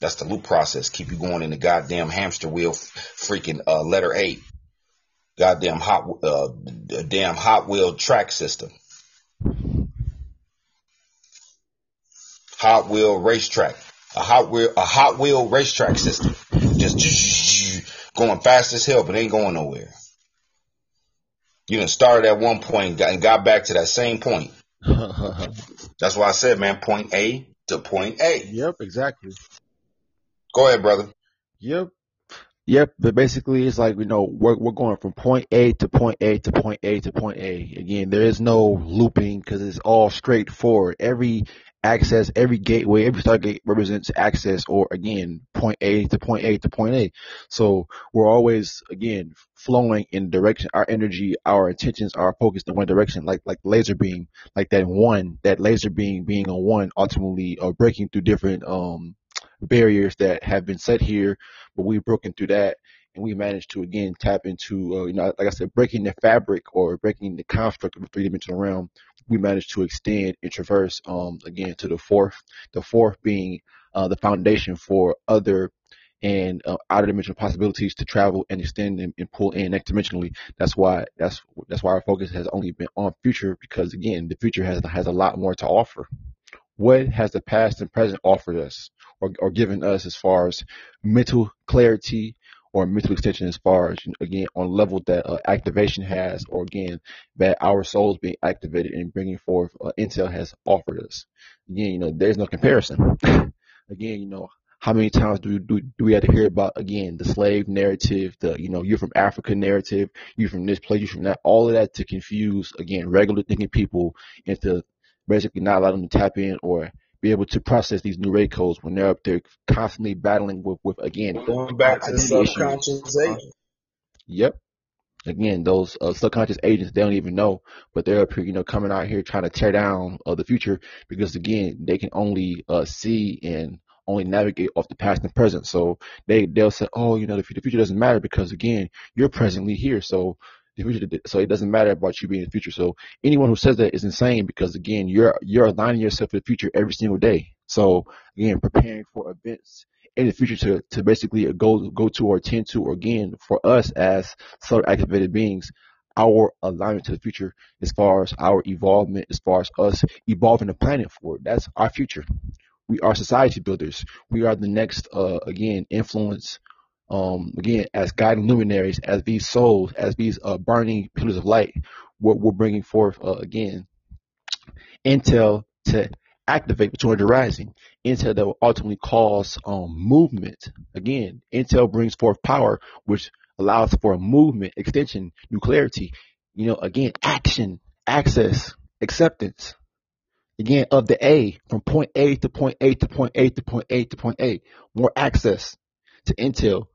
That's the loop process. Keep you going in the goddamn hamster wheel, freaking uh, letter A. Goddamn hot, uh, damn hot wheel track system. Hot wheel racetrack a Hot Wheel a Hot Wheel racetrack system, just going fast as hell, but ain't going nowhere. You done started at one point and got, and got back to that same point. That's why I said, man, point A to point A. Yep, exactly. Go ahead, brother. Yep. Yep, but basically it's like you know we're we're going from point A to point A to point A to point A. Again, there is no looping because it's all straightforward. Every access, every gateway, every Stargate represents access or again, point A to point A to point A. So we're always again flowing in direction. Our energy, our intentions are focused in one direction, like like laser beam, like that one, that laser beam being a one, ultimately uh, breaking through different um barriers that have been set here, but we've broken through that and we managed to again tap into, uh, you know, like I said, breaking the fabric or breaking the construct of the three dimensional realm we managed to extend and traverse um, again to the fourth. The fourth being uh, the foundation for other and uh, outer dimensional possibilities to travel and extend and, and, pull in next dimensionally. That's why that's that's why our focus has only been on future because again, the future has has a lot more to offer. What has the past and present offered us or, or given us as far as mental clarity, or mental extension as far as again on level that uh, activation has or again that our souls being activated and bringing forth uh, intel has offered us. Again you know there's no comparison. Again you know how many times do, do do we have to hear about again the slave narrative the you know you're from africa narrative you're from this place you're from that all of that to confuse again regular thinking people into basically not allowing them to tap in or be able to process these new ray codes when they're up there constantly battling with, with again going back to the subconscious agent. Yep. Again, those uh, subconscious agents they don't even know, but they're up here, you know, coming out here trying to tear down uh, the future because again they can only uh, see and only navigate off the past and present. So they they'll say, oh, you know, the future doesn't matter because again you're presently here. So so it doesn't matter about you being in the future. So anyone who says that is insane because again, you're you're aligning yourself for the future every single day. So again, preparing for events in the future to, to basically go go to or attend to or again for us as solar activated beings our alignment to the future as far as our evolvement as far as us evolving the planet forward that's our future we are society builders we are the next uh, again influence um, again as guiding luminaries as these souls as these uh, burning pillars of light what we're bringing forth uh, again intel to activate the 200 rising. Intel that will ultimately cause um, movement. Again, Intel brings forth power, which allows for movement, extension, nuclearity. You know, again, action, access, acceptance. Again, of the A from point A to point A to point A to point A to point A. More access to Intel,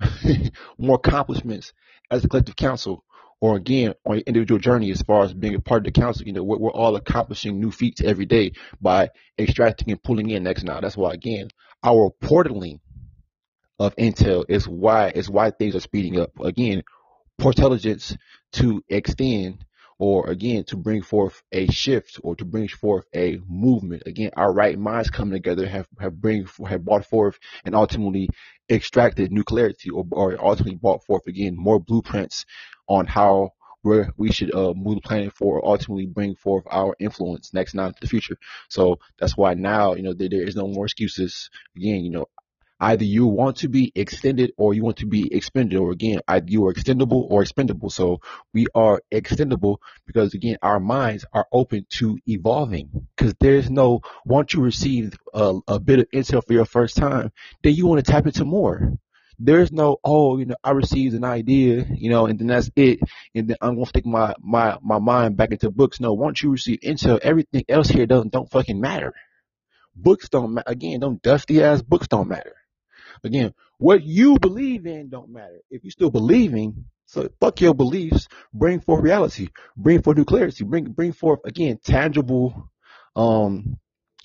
more accomplishments as a collective council, or again on your individual journey as far as being a part of the council. You know, we're, we're all accomplishing new feats every day by extracting and pulling in next now. That's why again, our portaling of intel is why is why things are speeding up. Again, intelligence to extend or again to bring forth a shift or to bring forth a movement. Again, our right minds coming together have have bring have brought forth and ultimately extracted new clarity or, or ultimately brought forth again more blueprints on how where we should uh, move the planet for ultimately bring forth our influence next now to the future. So that's why now, you know, there, there is no more excuses. Again, you know, Either you want to be extended or you want to be expended, or again, you are extendable or expendable. So we are extendable because again, our minds are open to evolving. Because there's no once you receive a, a bit of intel for your first time, then you want to tap into more there's no oh you know i received an idea you know and then that's it and then i'm gonna stick my my my mind back into books no once you receive intel everything else here doesn't don't fucking matter books don't ma- again don't dusty ass books don't matter Again, what you believe in don't matter. If you're still believing, so fuck your beliefs, bring forth reality, bring forth new clarity, bring bring forth again tangible um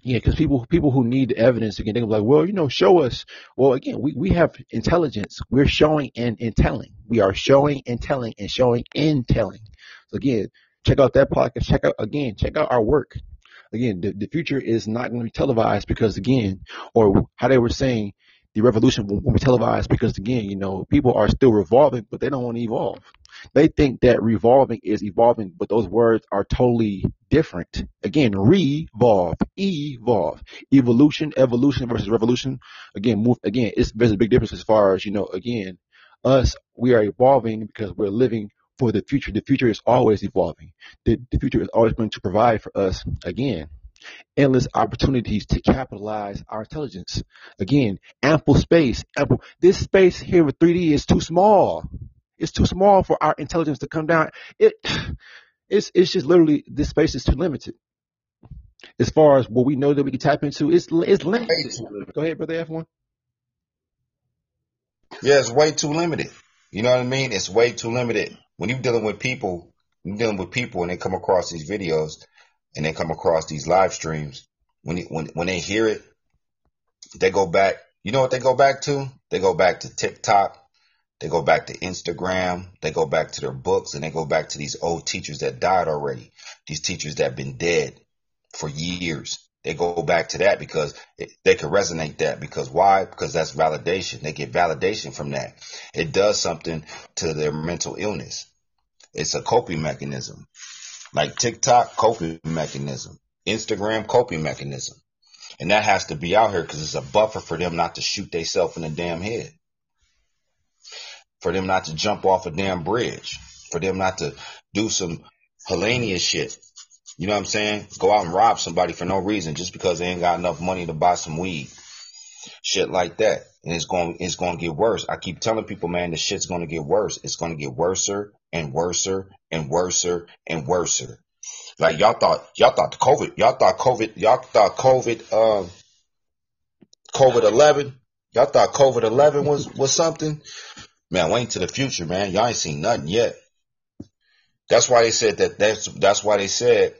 yeah, because people people who need evidence again, they're like, well, you know, show us. Well, again, we, we have intelligence. We're showing and, and telling. We are showing and telling and showing and telling. So again, check out that podcast. Check out again, check out our work. Again, the, the future is not going to be televised because again, or how they were saying, the revolution won't be televised because again, you know, people are still revolving, but they don't want to evolve. They think that revolving is evolving, but those words are totally different. Again, revolve, evolve, evolution, evolution versus revolution. Again, move again. It's there's a big difference as far as you know. Again, us we are evolving because we're living for the future. The future is always evolving. The, the future is always going to provide for us again endless opportunities to capitalize our intelligence. Again, ample space, ample. This space here with 3D is too small. It's too small for our intelligence to come down. It, it's, it's just literally, this space is too limited. As far as what we know that we can tap into, it's, it's limited. Go ahead, brother F1. Yeah, it's way too limited. You know what I mean? It's way too limited. When you're dealing with people, you're dealing with people and they come across these videos, and they come across these live streams, when when when they hear it, they go back. You know what they go back to? They go back to TikTok. They go back to Instagram. They go back to their books, and they go back to these old teachers that died already. These teachers that have been dead for years. They go back to that because it, they can resonate that because why? Because that's validation. They get validation from that. It does something to their mental illness. It's a coping mechanism. Like TikTok, coping mechanism. Instagram, coping mechanism. And that has to be out here because it's a buffer for them not to shoot themselves in the damn head. For them not to jump off a damn bridge. For them not to do some Helenius shit. You know what I'm saying? Go out and rob somebody for no reason just because they ain't got enough money to buy some weed. Shit like that. And it's going, it's going to get worse. I keep telling people, man, the shit's going to get worse. It's going to get worser and worser and worser and worser. Like y'all thought, y'all thought the COVID, y'all thought COVID, y'all thought COVID, um, COVID eleven, y'all thought COVID eleven was was something. Man, wait to the future, man. Y'all ain't seen nothing yet. That's why they said that. That's that's why they said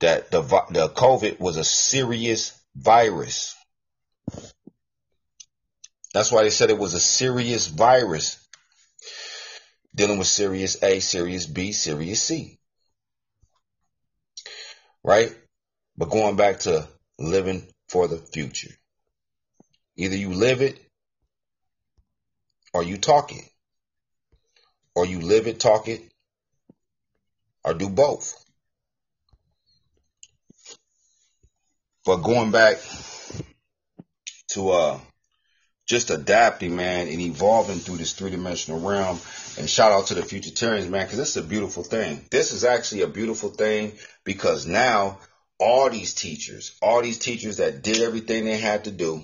that the the COVID was a serious virus. That's why they said it was a serious virus dealing with serious A, serious B, serious C. Right? But going back to living for the future. Either you live it or you talk it. Or you live it, talk it, or do both. But going back to uh just adapting, man, and evolving through this three dimensional realm. And shout out to the Futuritarians, man, because this is a beautiful thing. This is actually a beautiful thing because now all these teachers, all these teachers that did everything they had to do,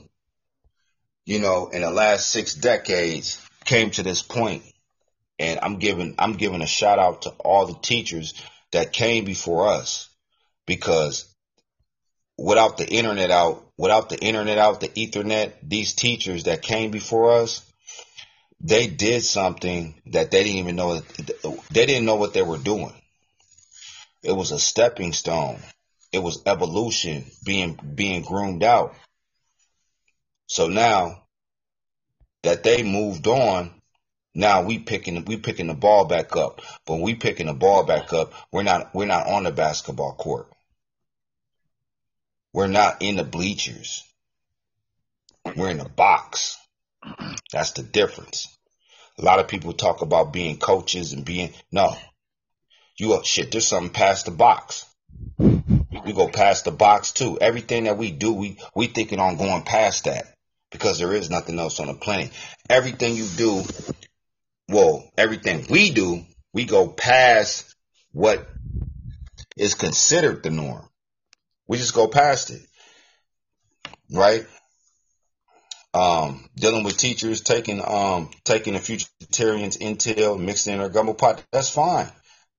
you know, in the last six decades came to this point. And I'm giving, I'm giving a shout out to all the teachers that came before us because without the internet out, without the internet out, the ethernet, these teachers that came before us, they did something that they didn't even know, they didn't know what they were doing. It was a stepping stone. It was evolution being, being groomed out. So now that they moved on, now we picking we picking the ball back up. But when we picking the ball back up, we're not we're not on the basketball court. We're not in the bleachers. We're in the box. That's the difference. A lot of people talk about being coaches and being no. You up shit, there's something past the box. We go past the box too. Everything that we do, we we thinking on going past that. Because there is nothing else on the planet. Everything you do, well, everything we do, we go past what is considered the norm. We just go past it. Right? Um, dealing with teachers taking um taking the futuritarians intel, mixing in their gumbo pot, that's fine.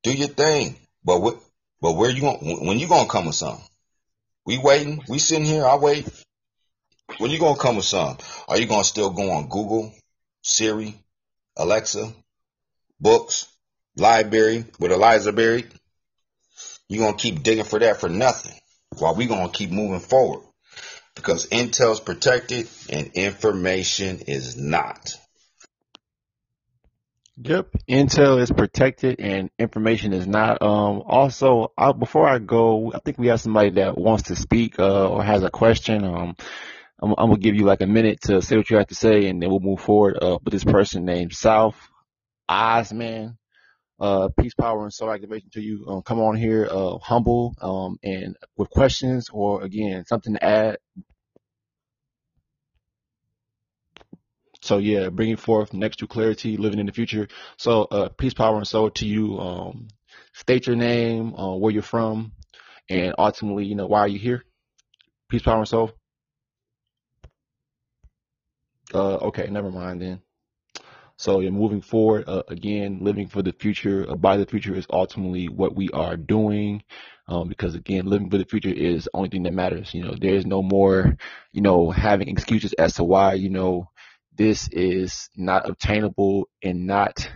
Do your thing. But what but where you going when you gonna come with something? We waiting, we sitting here, I wait. When you gonna come with something? Are you gonna still go on Google, Siri, Alexa, books, library with Eliza buried? You gonna keep digging for that for nothing while we're gonna keep moving forward because intel's protected and information is not. Yep, intel is protected and information is not. Um, also, I, before I go, I think we have somebody that wants to speak uh, or has a question. Um, I'm, I'm, gonna give you like a minute to say what you have to say, and then we'll move forward uh, with this person named South Osman. Uh, peace, power, and soul activation to you. Um, come on here, uh, humble, um, and with questions or again, something to add. So yeah, bringing forth next to clarity, living in the future. So, uh, peace, power, and soul to you. Um, state your name, uh, where you're from, and ultimately, you know, why are you here? Peace, power, and soul. Uh, okay, never mind then. So you're moving forward, uh, again, living for the future, uh, by the future is ultimately what we are doing. Um, because again, living for the future is the only thing that matters. You know, there is no more, you know, having excuses as to why, you know, this is not obtainable and not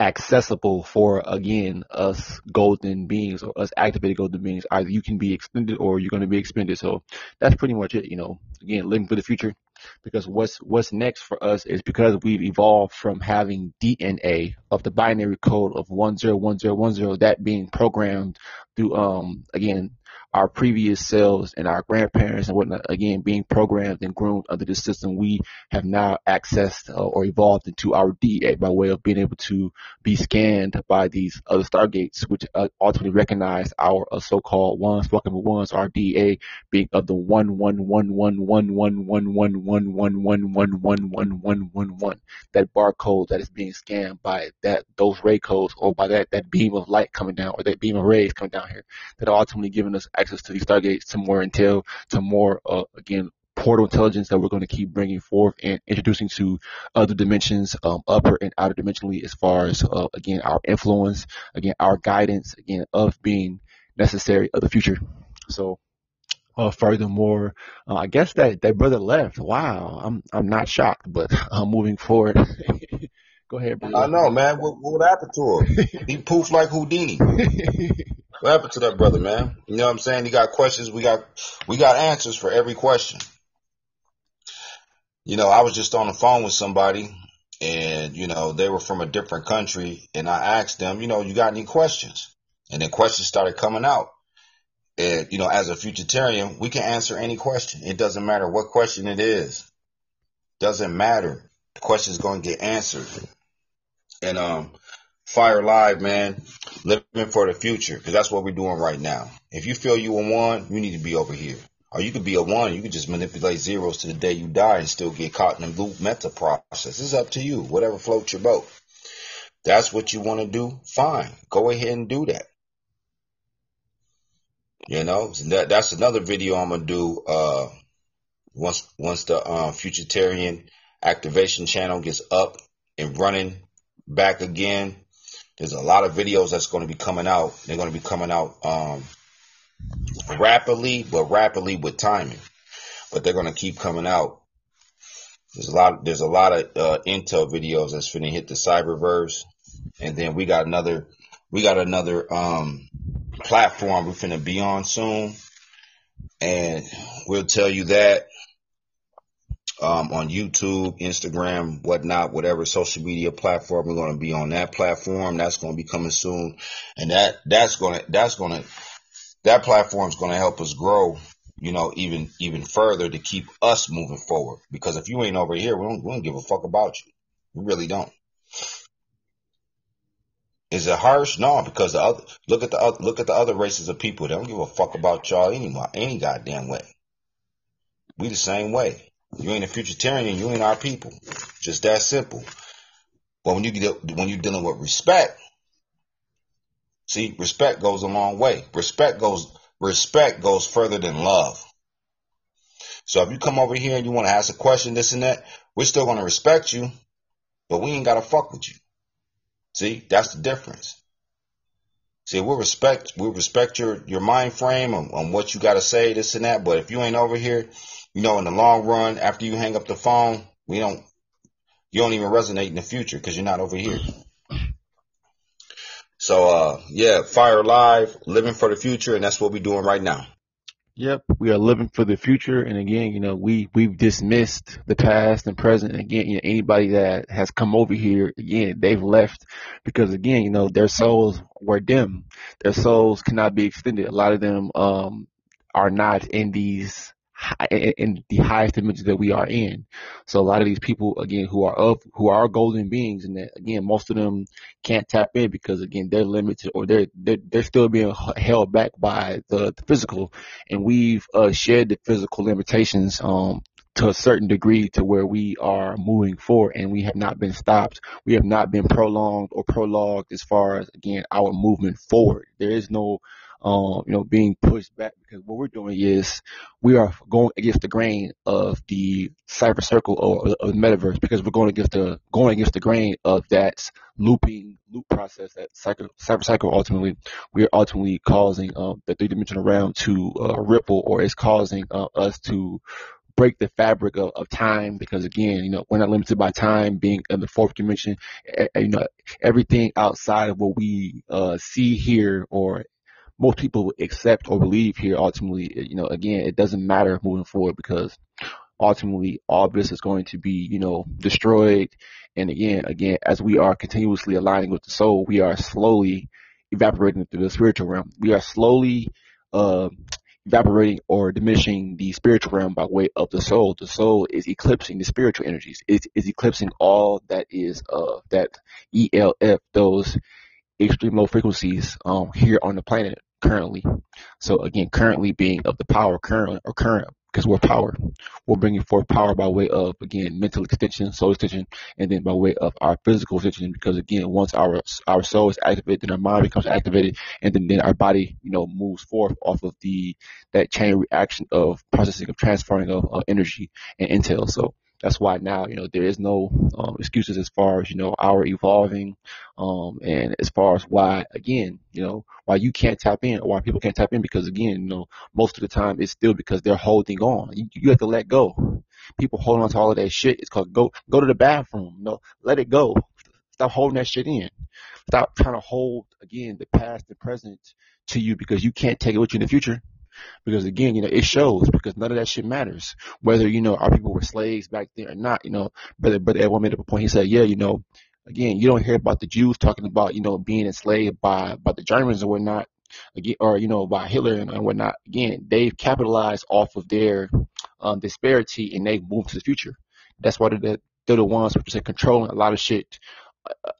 accessible for again us golden beings or us activated golden beings. Either you can be extended or you're going to be expended. So that's pretty much it. You know, again, living for the future because what's what's next for us is because we've evolved from having DNA of the binary code of one zero one zero one zero that being programmed through um again our previous selves and our grandparents and whatnot, again, being programmed and groomed under this system, we have now accessed uh, or evolved into our DA by way of being able to be scanned by these other stargates, which uh, ultimately recognize our uh, so-called ones, welcome ones, our DA being of the one one one one one one one one one one one one one one one one one. That barcode that is being scanned by that those ray codes or by that that beam of light coming down or that beam of rays coming down here that are ultimately giving us access to these stargates, to more intel, to more, uh, again, portal intelligence that we're going to keep bringing forth and introducing to other dimensions, um, upper and outer dimensionally, as far as, uh, again, our influence, again, our guidance, again, of being necessary of the future. So, uh, furthermore, uh, I guess that that brother left. Wow, I'm I'm not shocked, but I'm moving forward. Go ahead, brother. I know, man. What, what happened to him? he poofed like Houdini. what happened to that brother, man? You know what I'm saying? He got questions. We got we got answers for every question. You know, I was just on the phone with somebody, and you know they were from a different country, and I asked them, you know, you got any questions? And then questions started coming out. And you know, as a futuritarian, we can answer any question. It doesn't matter what question it is. Doesn't matter. The question's going to get answered. And um, Fire Live, man, living for the future, because that's what we're doing right now. If you feel you a one, you need to be over here. Or you could be a one, you could just manipulate zeros to the day you die and still get caught in the loop meta process. It's up to you, whatever floats your boat. That's what you want to do, fine. Go ahead and do that. You know, that, that's another video I'm gonna do. Uh, once once the uh, Futuritarian activation channel gets up and running back again, there's a lot of videos that's going to be coming out. They're going to be coming out um, rapidly, but rapidly with timing. But they're going to keep coming out. There's a lot. There's a lot of uh, Intel videos that's finna hit the cyberverse, and then we got another. We got another um, platform we're finna be on soon, and we'll tell you that um, on YouTube, Instagram, whatnot, whatever social media platform. We're going to be on that platform. That's going to be coming soon, and that that's going to that's going to that platform is going to help us grow. You know, even even further to keep us moving forward. Because if you ain't over here, we don't we don't give a fuck about you. We really don't. Is it harsh? No, because the other look at the other, look at the other races of people. They don't give a fuck about y'all anymore, any goddamn way. We the same way. You ain't a futuritarian, you ain't our people. Just that simple. But when you get when you're dealing with respect, see, respect goes a long way. Respect goes respect goes further than love. So if you come over here and you want to ask a question, this and that, we're still gonna respect you, but we ain't gotta fuck with you. See, that's the difference. See, we'll respect we'll respect your your mind frame on, on what you got to say, this and that. But if you ain't over here, you know, in the long run, after you hang up the phone, we don't you don't even resonate in the future because you're not over here. So, uh, yeah, Fire Live, living for the future, and that's what we're doing right now. Yep, we are living for the future, and again, you know, we we've dismissed the past and present. And again, you know, anybody that has come over here, again, they've left because again, you know, their souls were dim. Their souls cannot be extended. A lot of them um, are not in these in the highest dimensions that we are in. So a lot of these people, again, who are of, who are golden beings, and that, again, most of them can't tap in because again, they're limited or they're, they're, they're still being held back by the, the physical. And we've, uh, shared the physical limitations, um, to a certain degree to where we are moving forward and we have not been stopped. We have not been prolonged or prologued as far as again our movement forward. There is no um, you know, being pushed back because what we're doing is we are going against the grain of the cyber circle or, or the metaverse because we're going against the going against the grain of that looping loop process that cycle, cyber cycle ultimately we are ultimately causing um, the three dimensional realm to uh, ripple or it's causing uh, us to break the fabric of, of time because again, you know, we're not limited by time being in the fourth dimension. You know, everything outside of what we uh, see here or most people accept or believe here ultimately, you know, again, it doesn't matter moving forward because ultimately all this is going to be, you know, destroyed. And again, again, as we are continuously aligning with the soul, we are slowly evaporating through the spiritual realm. We are slowly, uh, evaporating or diminishing the spiritual realm by way of the soul. The soul is eclipsing the spiritual energies. It is eclipsing all that is uh that ELF, those extreme low frequencies um here on the planet currently. So again, currently being of the power current or current because we're power. We're bringing forth power by way of again mental extension, soul extension, and then by way of our physical extension. Because again, once our our soul is activated, then our mind becomes activated, and then, then our body, you know, moves forth off of the that chain reaction of processing of transferring of, of energy and intel. So that's why now, you know, there is no um, excuses as far as, you know, our evolving, um, and as far as why, again, you know, why you can't tap in or why people can't tap in because again, you know, most of the time it's still because they're holding on. You, you have to let go. People holding on to all of that shit. It's called go, go to the bathroom. No, let it go. Stop holding that shit in. Stop trying to hold, again, the past, and present to you because you can't take it with you in the future. Because again, you know, it shows because none of that shit matters. Whether, you know, our people were slaves back then or not, you know, brother Edwin made up a point. He said, yeah, you know, again, you don't hear about the Jews talking about, you know, being enslaved by, by the Germans or whatnot, again, or, you know, by Hitler and, and whatnot. Again, they've capitalized off of their, um, disparity and they've moved to the future That's why they're, they're the ones which are controlling a lot of shit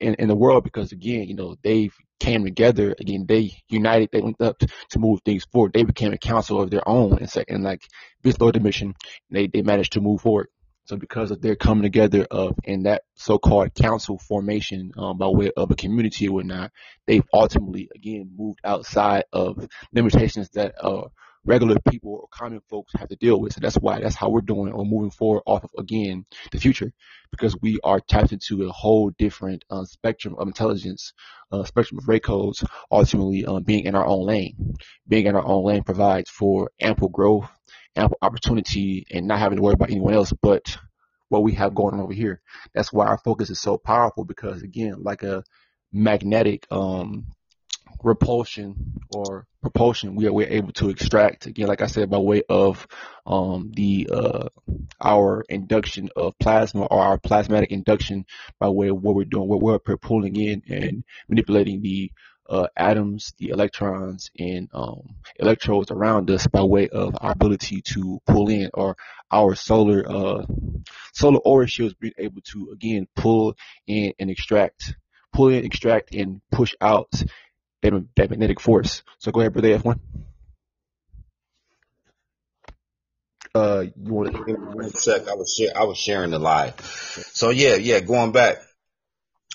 in, in the world because again, you know, they came together again. They united. They went up to move things forward. They became a council of their own and, like this Lord mission, they they managed to move forward. So because of their coming together of in that so-called council formation um, by way of a community or whatnot, they've ultimately again moved outside of limitations that uh, regular people or common folks have to deal with. So that's why that's how we're doing or moving forward off of again the future because we are tapped into a whole different uh, spectrum of intelligence, uh, spectrum of ray codes. Ultimately, um, being in our own lane, being in our own lane provides for ample growth, ample opportunity, and not having to worry about anyone else but what we have going on over here. That's why our focus is so powerful because again, like a magnetic um, repulsion or propulsion we are we're able to extract again like i said by way of um, the uh, our induction of plasma or our plasmatic induction by way of what we're doing what we're pulling in and manipulating the uh, atoms the electrons and um, electrodes around us by way of our ability to pull in or our solar uh, solar aura shields being able to again pull in and extract pull in extract and push out that, that magnetic force. So go ahead, brother F1. Uh, you want to one? I was share, I was sharing the live. So yeah, yeah, going back.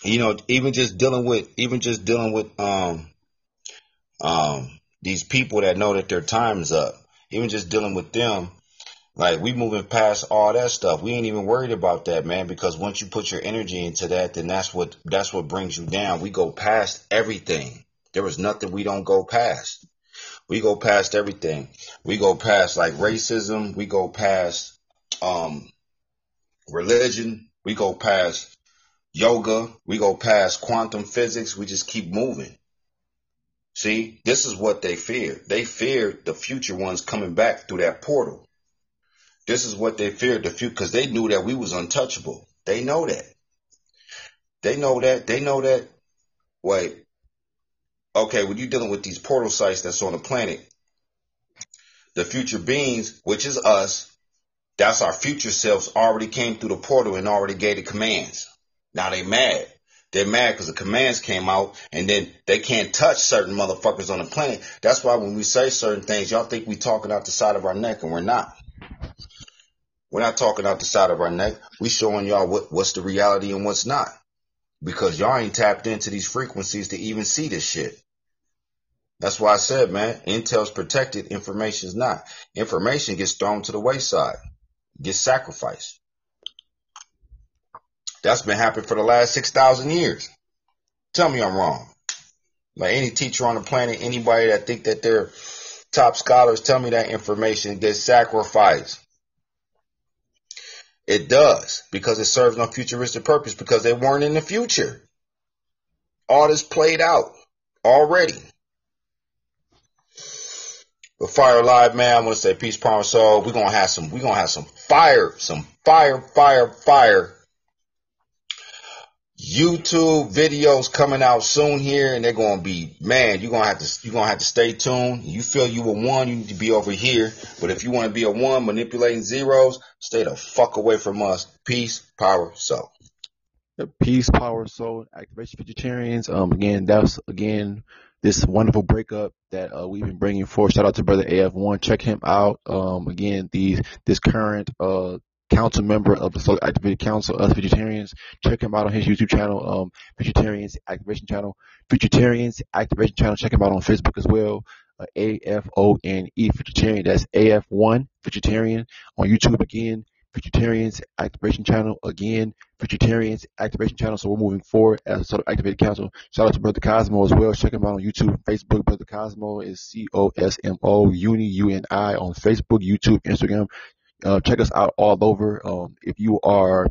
You know, even just dealing with, even just dealing with, um, um, these people that know that their time's up. Even just dealing with them, like we moving past all that stuff. We ain't even worried about that, man, because once you put your energy into that, then that's what that's what brings you down. We go past everything. There is nothing we don't go past. We go past everything. We go past like racism. We go past um, religion. We go past yoga. We go past quantum physics. We just keep moving. See, this is what they fear. They fear the future ones coming back through that portal. This is what they feared the future because they knew that we was untouchable. They know that. They know that. They know that. Wait, okay, when you're dealing with these portal sites that's on the planet, the future beings, which is us, that's our future selves already came through the portal and already gave the commands. Now they mad. They're mad because the commands came out and then they can't touch certain motherfuckers on the planet. That's why when we say certain things, y'all think we talking out the side of our neck and we're not. We're not talking out the side of our neck. We showing y'all what, what's the reality and what's not. Because y'all ain't tapped into these frequencies to even see this shit. That's why I said, man, intel's protected, information's not. Information gets thrown to the wayside, gets sacrificed. That's been happening for the last 6,000 years. Tell me I'm wrong. Like any teacher on the planet, anybody that think that they're top scholars, tell me that information gets sacrificed. It does because it serves no futuristic purpose because they weren't in the future. All this played out already. But Fire Live, man, I want to say peace, power, soul. We're gonna have some, we're gonna have some fire, some fire, fire, fire YouTube videos coming out soon here, and they're gonna be, man, you're gonna have to, you're gonna have to stay tuned. You feel you a one, you need to be over here. But if you want to be a one manipulating zeros, stay the fuck away from us. Peace, power, soul. Peace, power, soul, activation futuritarians. Um, again, that's again this wonderful breakup that uh, we've been bringing forth. Shout out to brother AF1. Check him out. Um, again, these this current uh, council member of the Soul Activated Council of Futuritarians. Check him out on his YouTube channel, um, Futuritarians Activation Channel. Futuritarians Activation Channel. Check him out on Facebook as well. Uh, A F O N E Futuritarian. That's AF1 Futuritarian on YouTube again. Futuritarians Activation Channel again. Futuritarians Activation Channel. So we're moving forward as a sort of activated council. Shout out to Brother Cosmo as well. Check him out on YouTube, Facebook. Brother Cosmo is C O S M O Uni U N I on Facebook, YouTube, Instagram. Uh, check us out all over. Um, if you are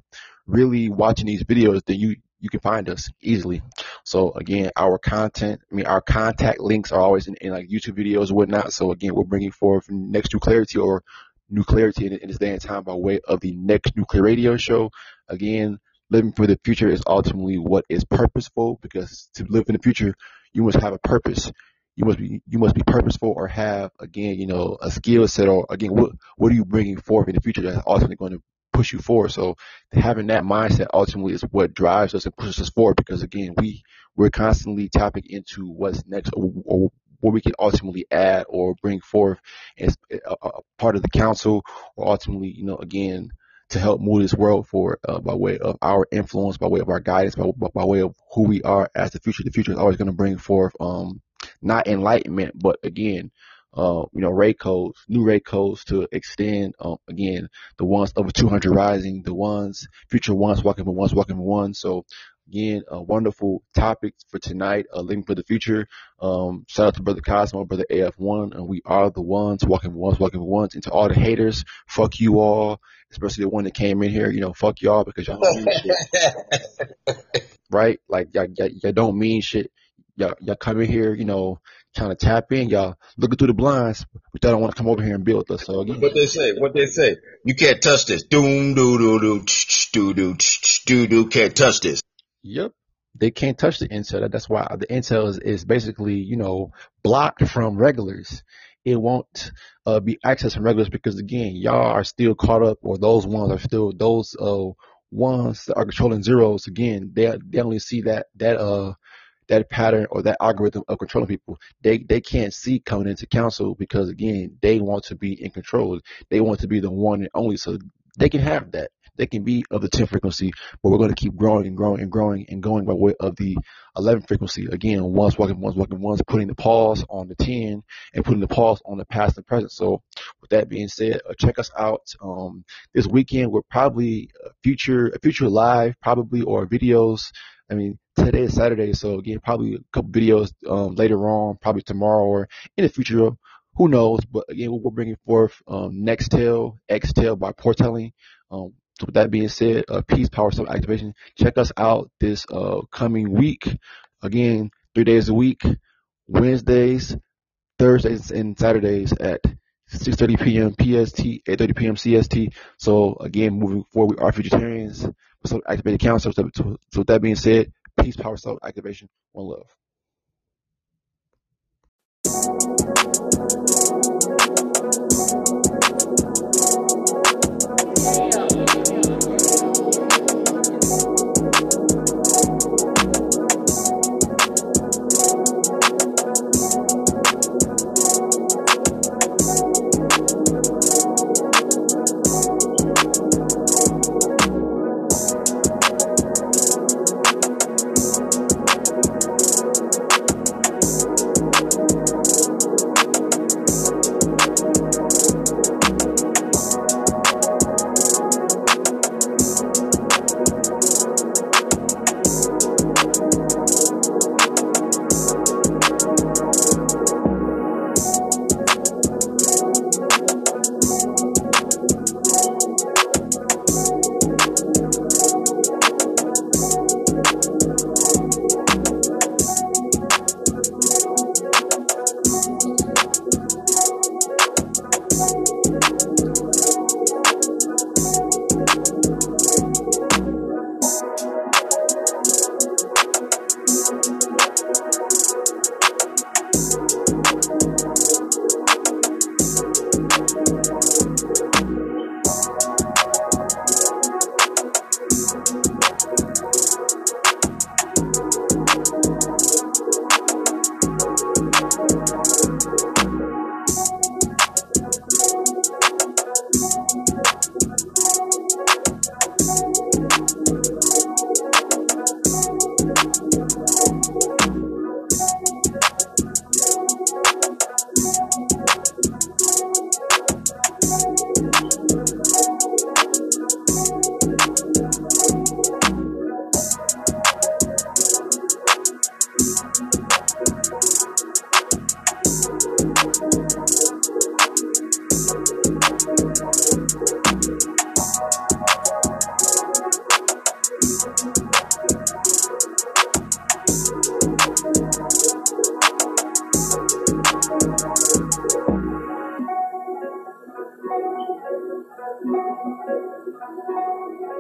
really watching these videos, then you you can find us easily. So again, our content, I mean, our contact links are always in, in like YouTube videos and whatnot. So again, we're bringing forward next to clarity or new clarity in, in this day and time by way of the Nex Nuclear Radio show. Again, living for the future is ultimately what is purposeful because to live in the future, you must have a purpose. You must be, you must be purposeful or have, again, you know, a skill set or again, what, what are you bringing forth in the future that's ultimately going to push you forward. So having that mindset ultimately is what drives us and pushes us forward because again, we we're constantly tapping into what's next or, or what we can ultimately add or bring forth as a, a, part of the council or ultimately, you know, again, to help move this world forward uh, by way of our influence, by way of our guidance, by, by way of who we are as the future. The future is always going to bring forth, um, not enlightenment, but again, uh, you know, ray codes, new ray codes to extend, um, again, the ones over 200 rising, the ones, future ones walking for ones walking for one. So again, a wonderful topic for tonight, a link for the future. Um, shout out to Brother Cosmo, Brother AF1, and we are the ones walking ones walking ones. And to all the haters, fuck you all, especially the one that came in here, you know, fuck y'all because y'all don't mean shit. right? Like y'all, y'all, y'all don't mean shit. Y'all, y'all come in here, you know, trying to tap in, y'all looking through the blinds, but y'all don't want to come over here and build us. So again, what they say, what they say, you can't touch this. Doom doo doo doo doo doo doo doo can't touch this. Yep. They can't touch the intel. That's why the intel is, is basically, you know, blocked from regulars. It won't uh, be accessed from regulars because again, y'all are still caught up, or those ones are still those uh ones that are controlling zeros. Again, they they only see that that uh that pattern or that algorithm of controlling people, they they can't see coming into council because again, they want to be in control. They want to be the one and only, so they can have that. They can be of the 10 frequency, but we're going to keep growing and growing and growing and going by way of the 11 frequency. Again, once walking, once walking, once putting the pause on the 10 and putting the pause on the past and present. So with that being said, uh, check us out. Um, this weekend, we're probably a future, a future live, probably, or videos. I mean, today is Saturday, so again, probably a couple videos um, later on, probably tomorrow or in the future. Who knows? But again, we're bringing forth um, Nextel, Xtel by Portelling. Um, with that being said, uh, Peace Power Self Activation. Check us out this uh, coming week. Again, three days a week, Wednesdays, Thursdays, and Saturdays at 6:30 p.m. PST, 8:30 p.m. CST. So again, moving forward, we are futuritarians. So activated council. So, so with that being said, peace, power, self activation, one love.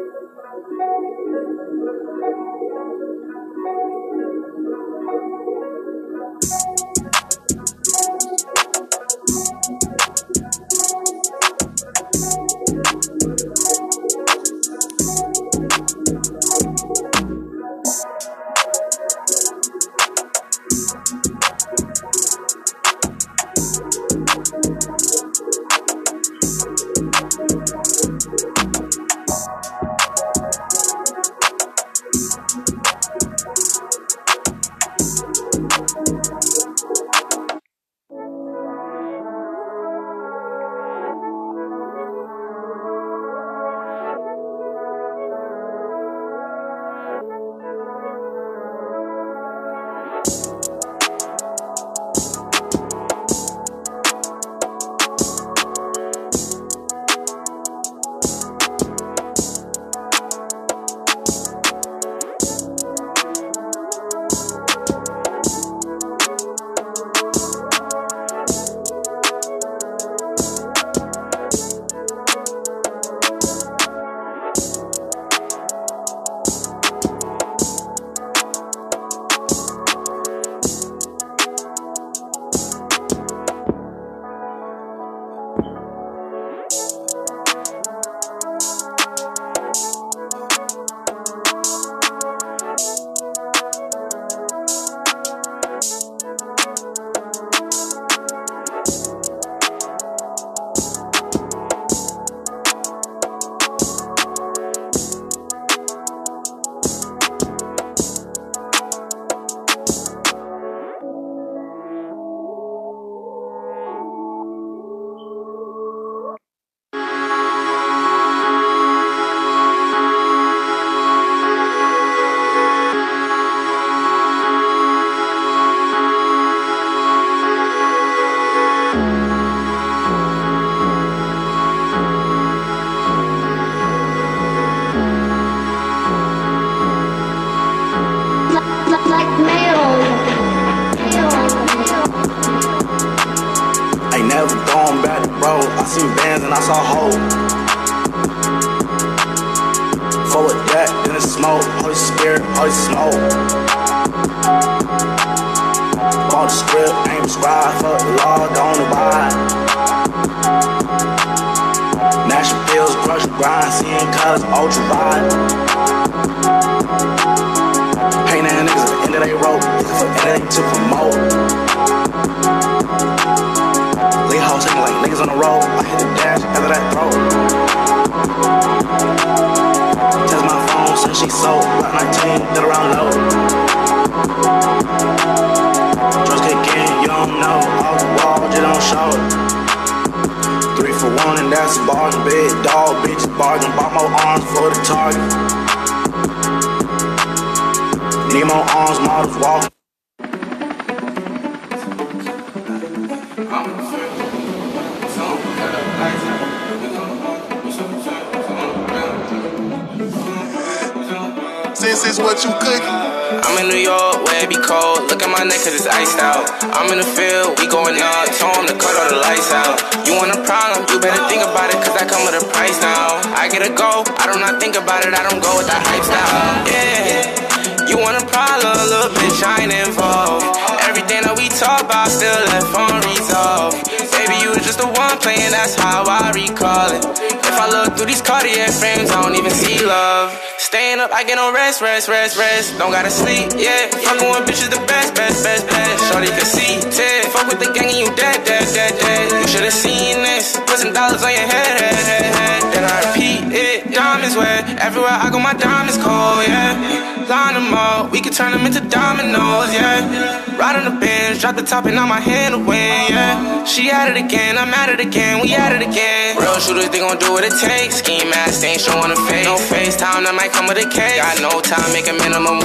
Thank you. And I saw hope. Forward that, then it's smoke. Holy Spirit, holy smoke. Bought the script, ain't prescribed. Fuck the law, don't abide. National pills, crush, grind, seeing colors, ultra wide. Pain that niggas at the end of their rope, looking for anything to promote. Lee hoes like niggas on the road. I hit the dash after that throw. Test my phone, since she sold. Block 19, get around low. Drugs kick in, you don't know. Off the wall, you don't show. Three for one, and that's a bargain. Big dog, bitches bargain. Bought more arms for the target. Need more arms, models walking. What you cooking. I'm in New York where it be cold. Look at my neck cause it's iced out. I'm in the field, we going up. Told him to cut all the lights out. You want a problem? You better think about it cause I come with a price now. I get a go, I do not think about it, I don't go with the hype style. Yeah. You want a problem, little bitch, I ain't involved. Everything that we talk about still left unresolved. Baby, you was just the one playing, that's how I recall it. If I look through these Cartier frames, I don't even see love. Staying up, I get no rest, rest, rest, rest. Don't gotta sleep, yeah. Fucking with bitches the best, best, best, best. Shorty can see, Ted. Fuck with the gang and you dead, dead, dead, dead. You should've seen this. Put some dollars on your head, head, head, it. Diamonds wet. Everywhere I go, my diamonds cold, yeah. Line them up, we can turn them into dominoes, yeah. Ride on the bench, drop the top and now my hand to win, yeah. She at it again, I'm at it again, we at it again. Real shooters, they gon' do what it takes. Scheme ass, they ain't showing a face. No FaceTime, that might come with a case. Got no time, make a minimum wage.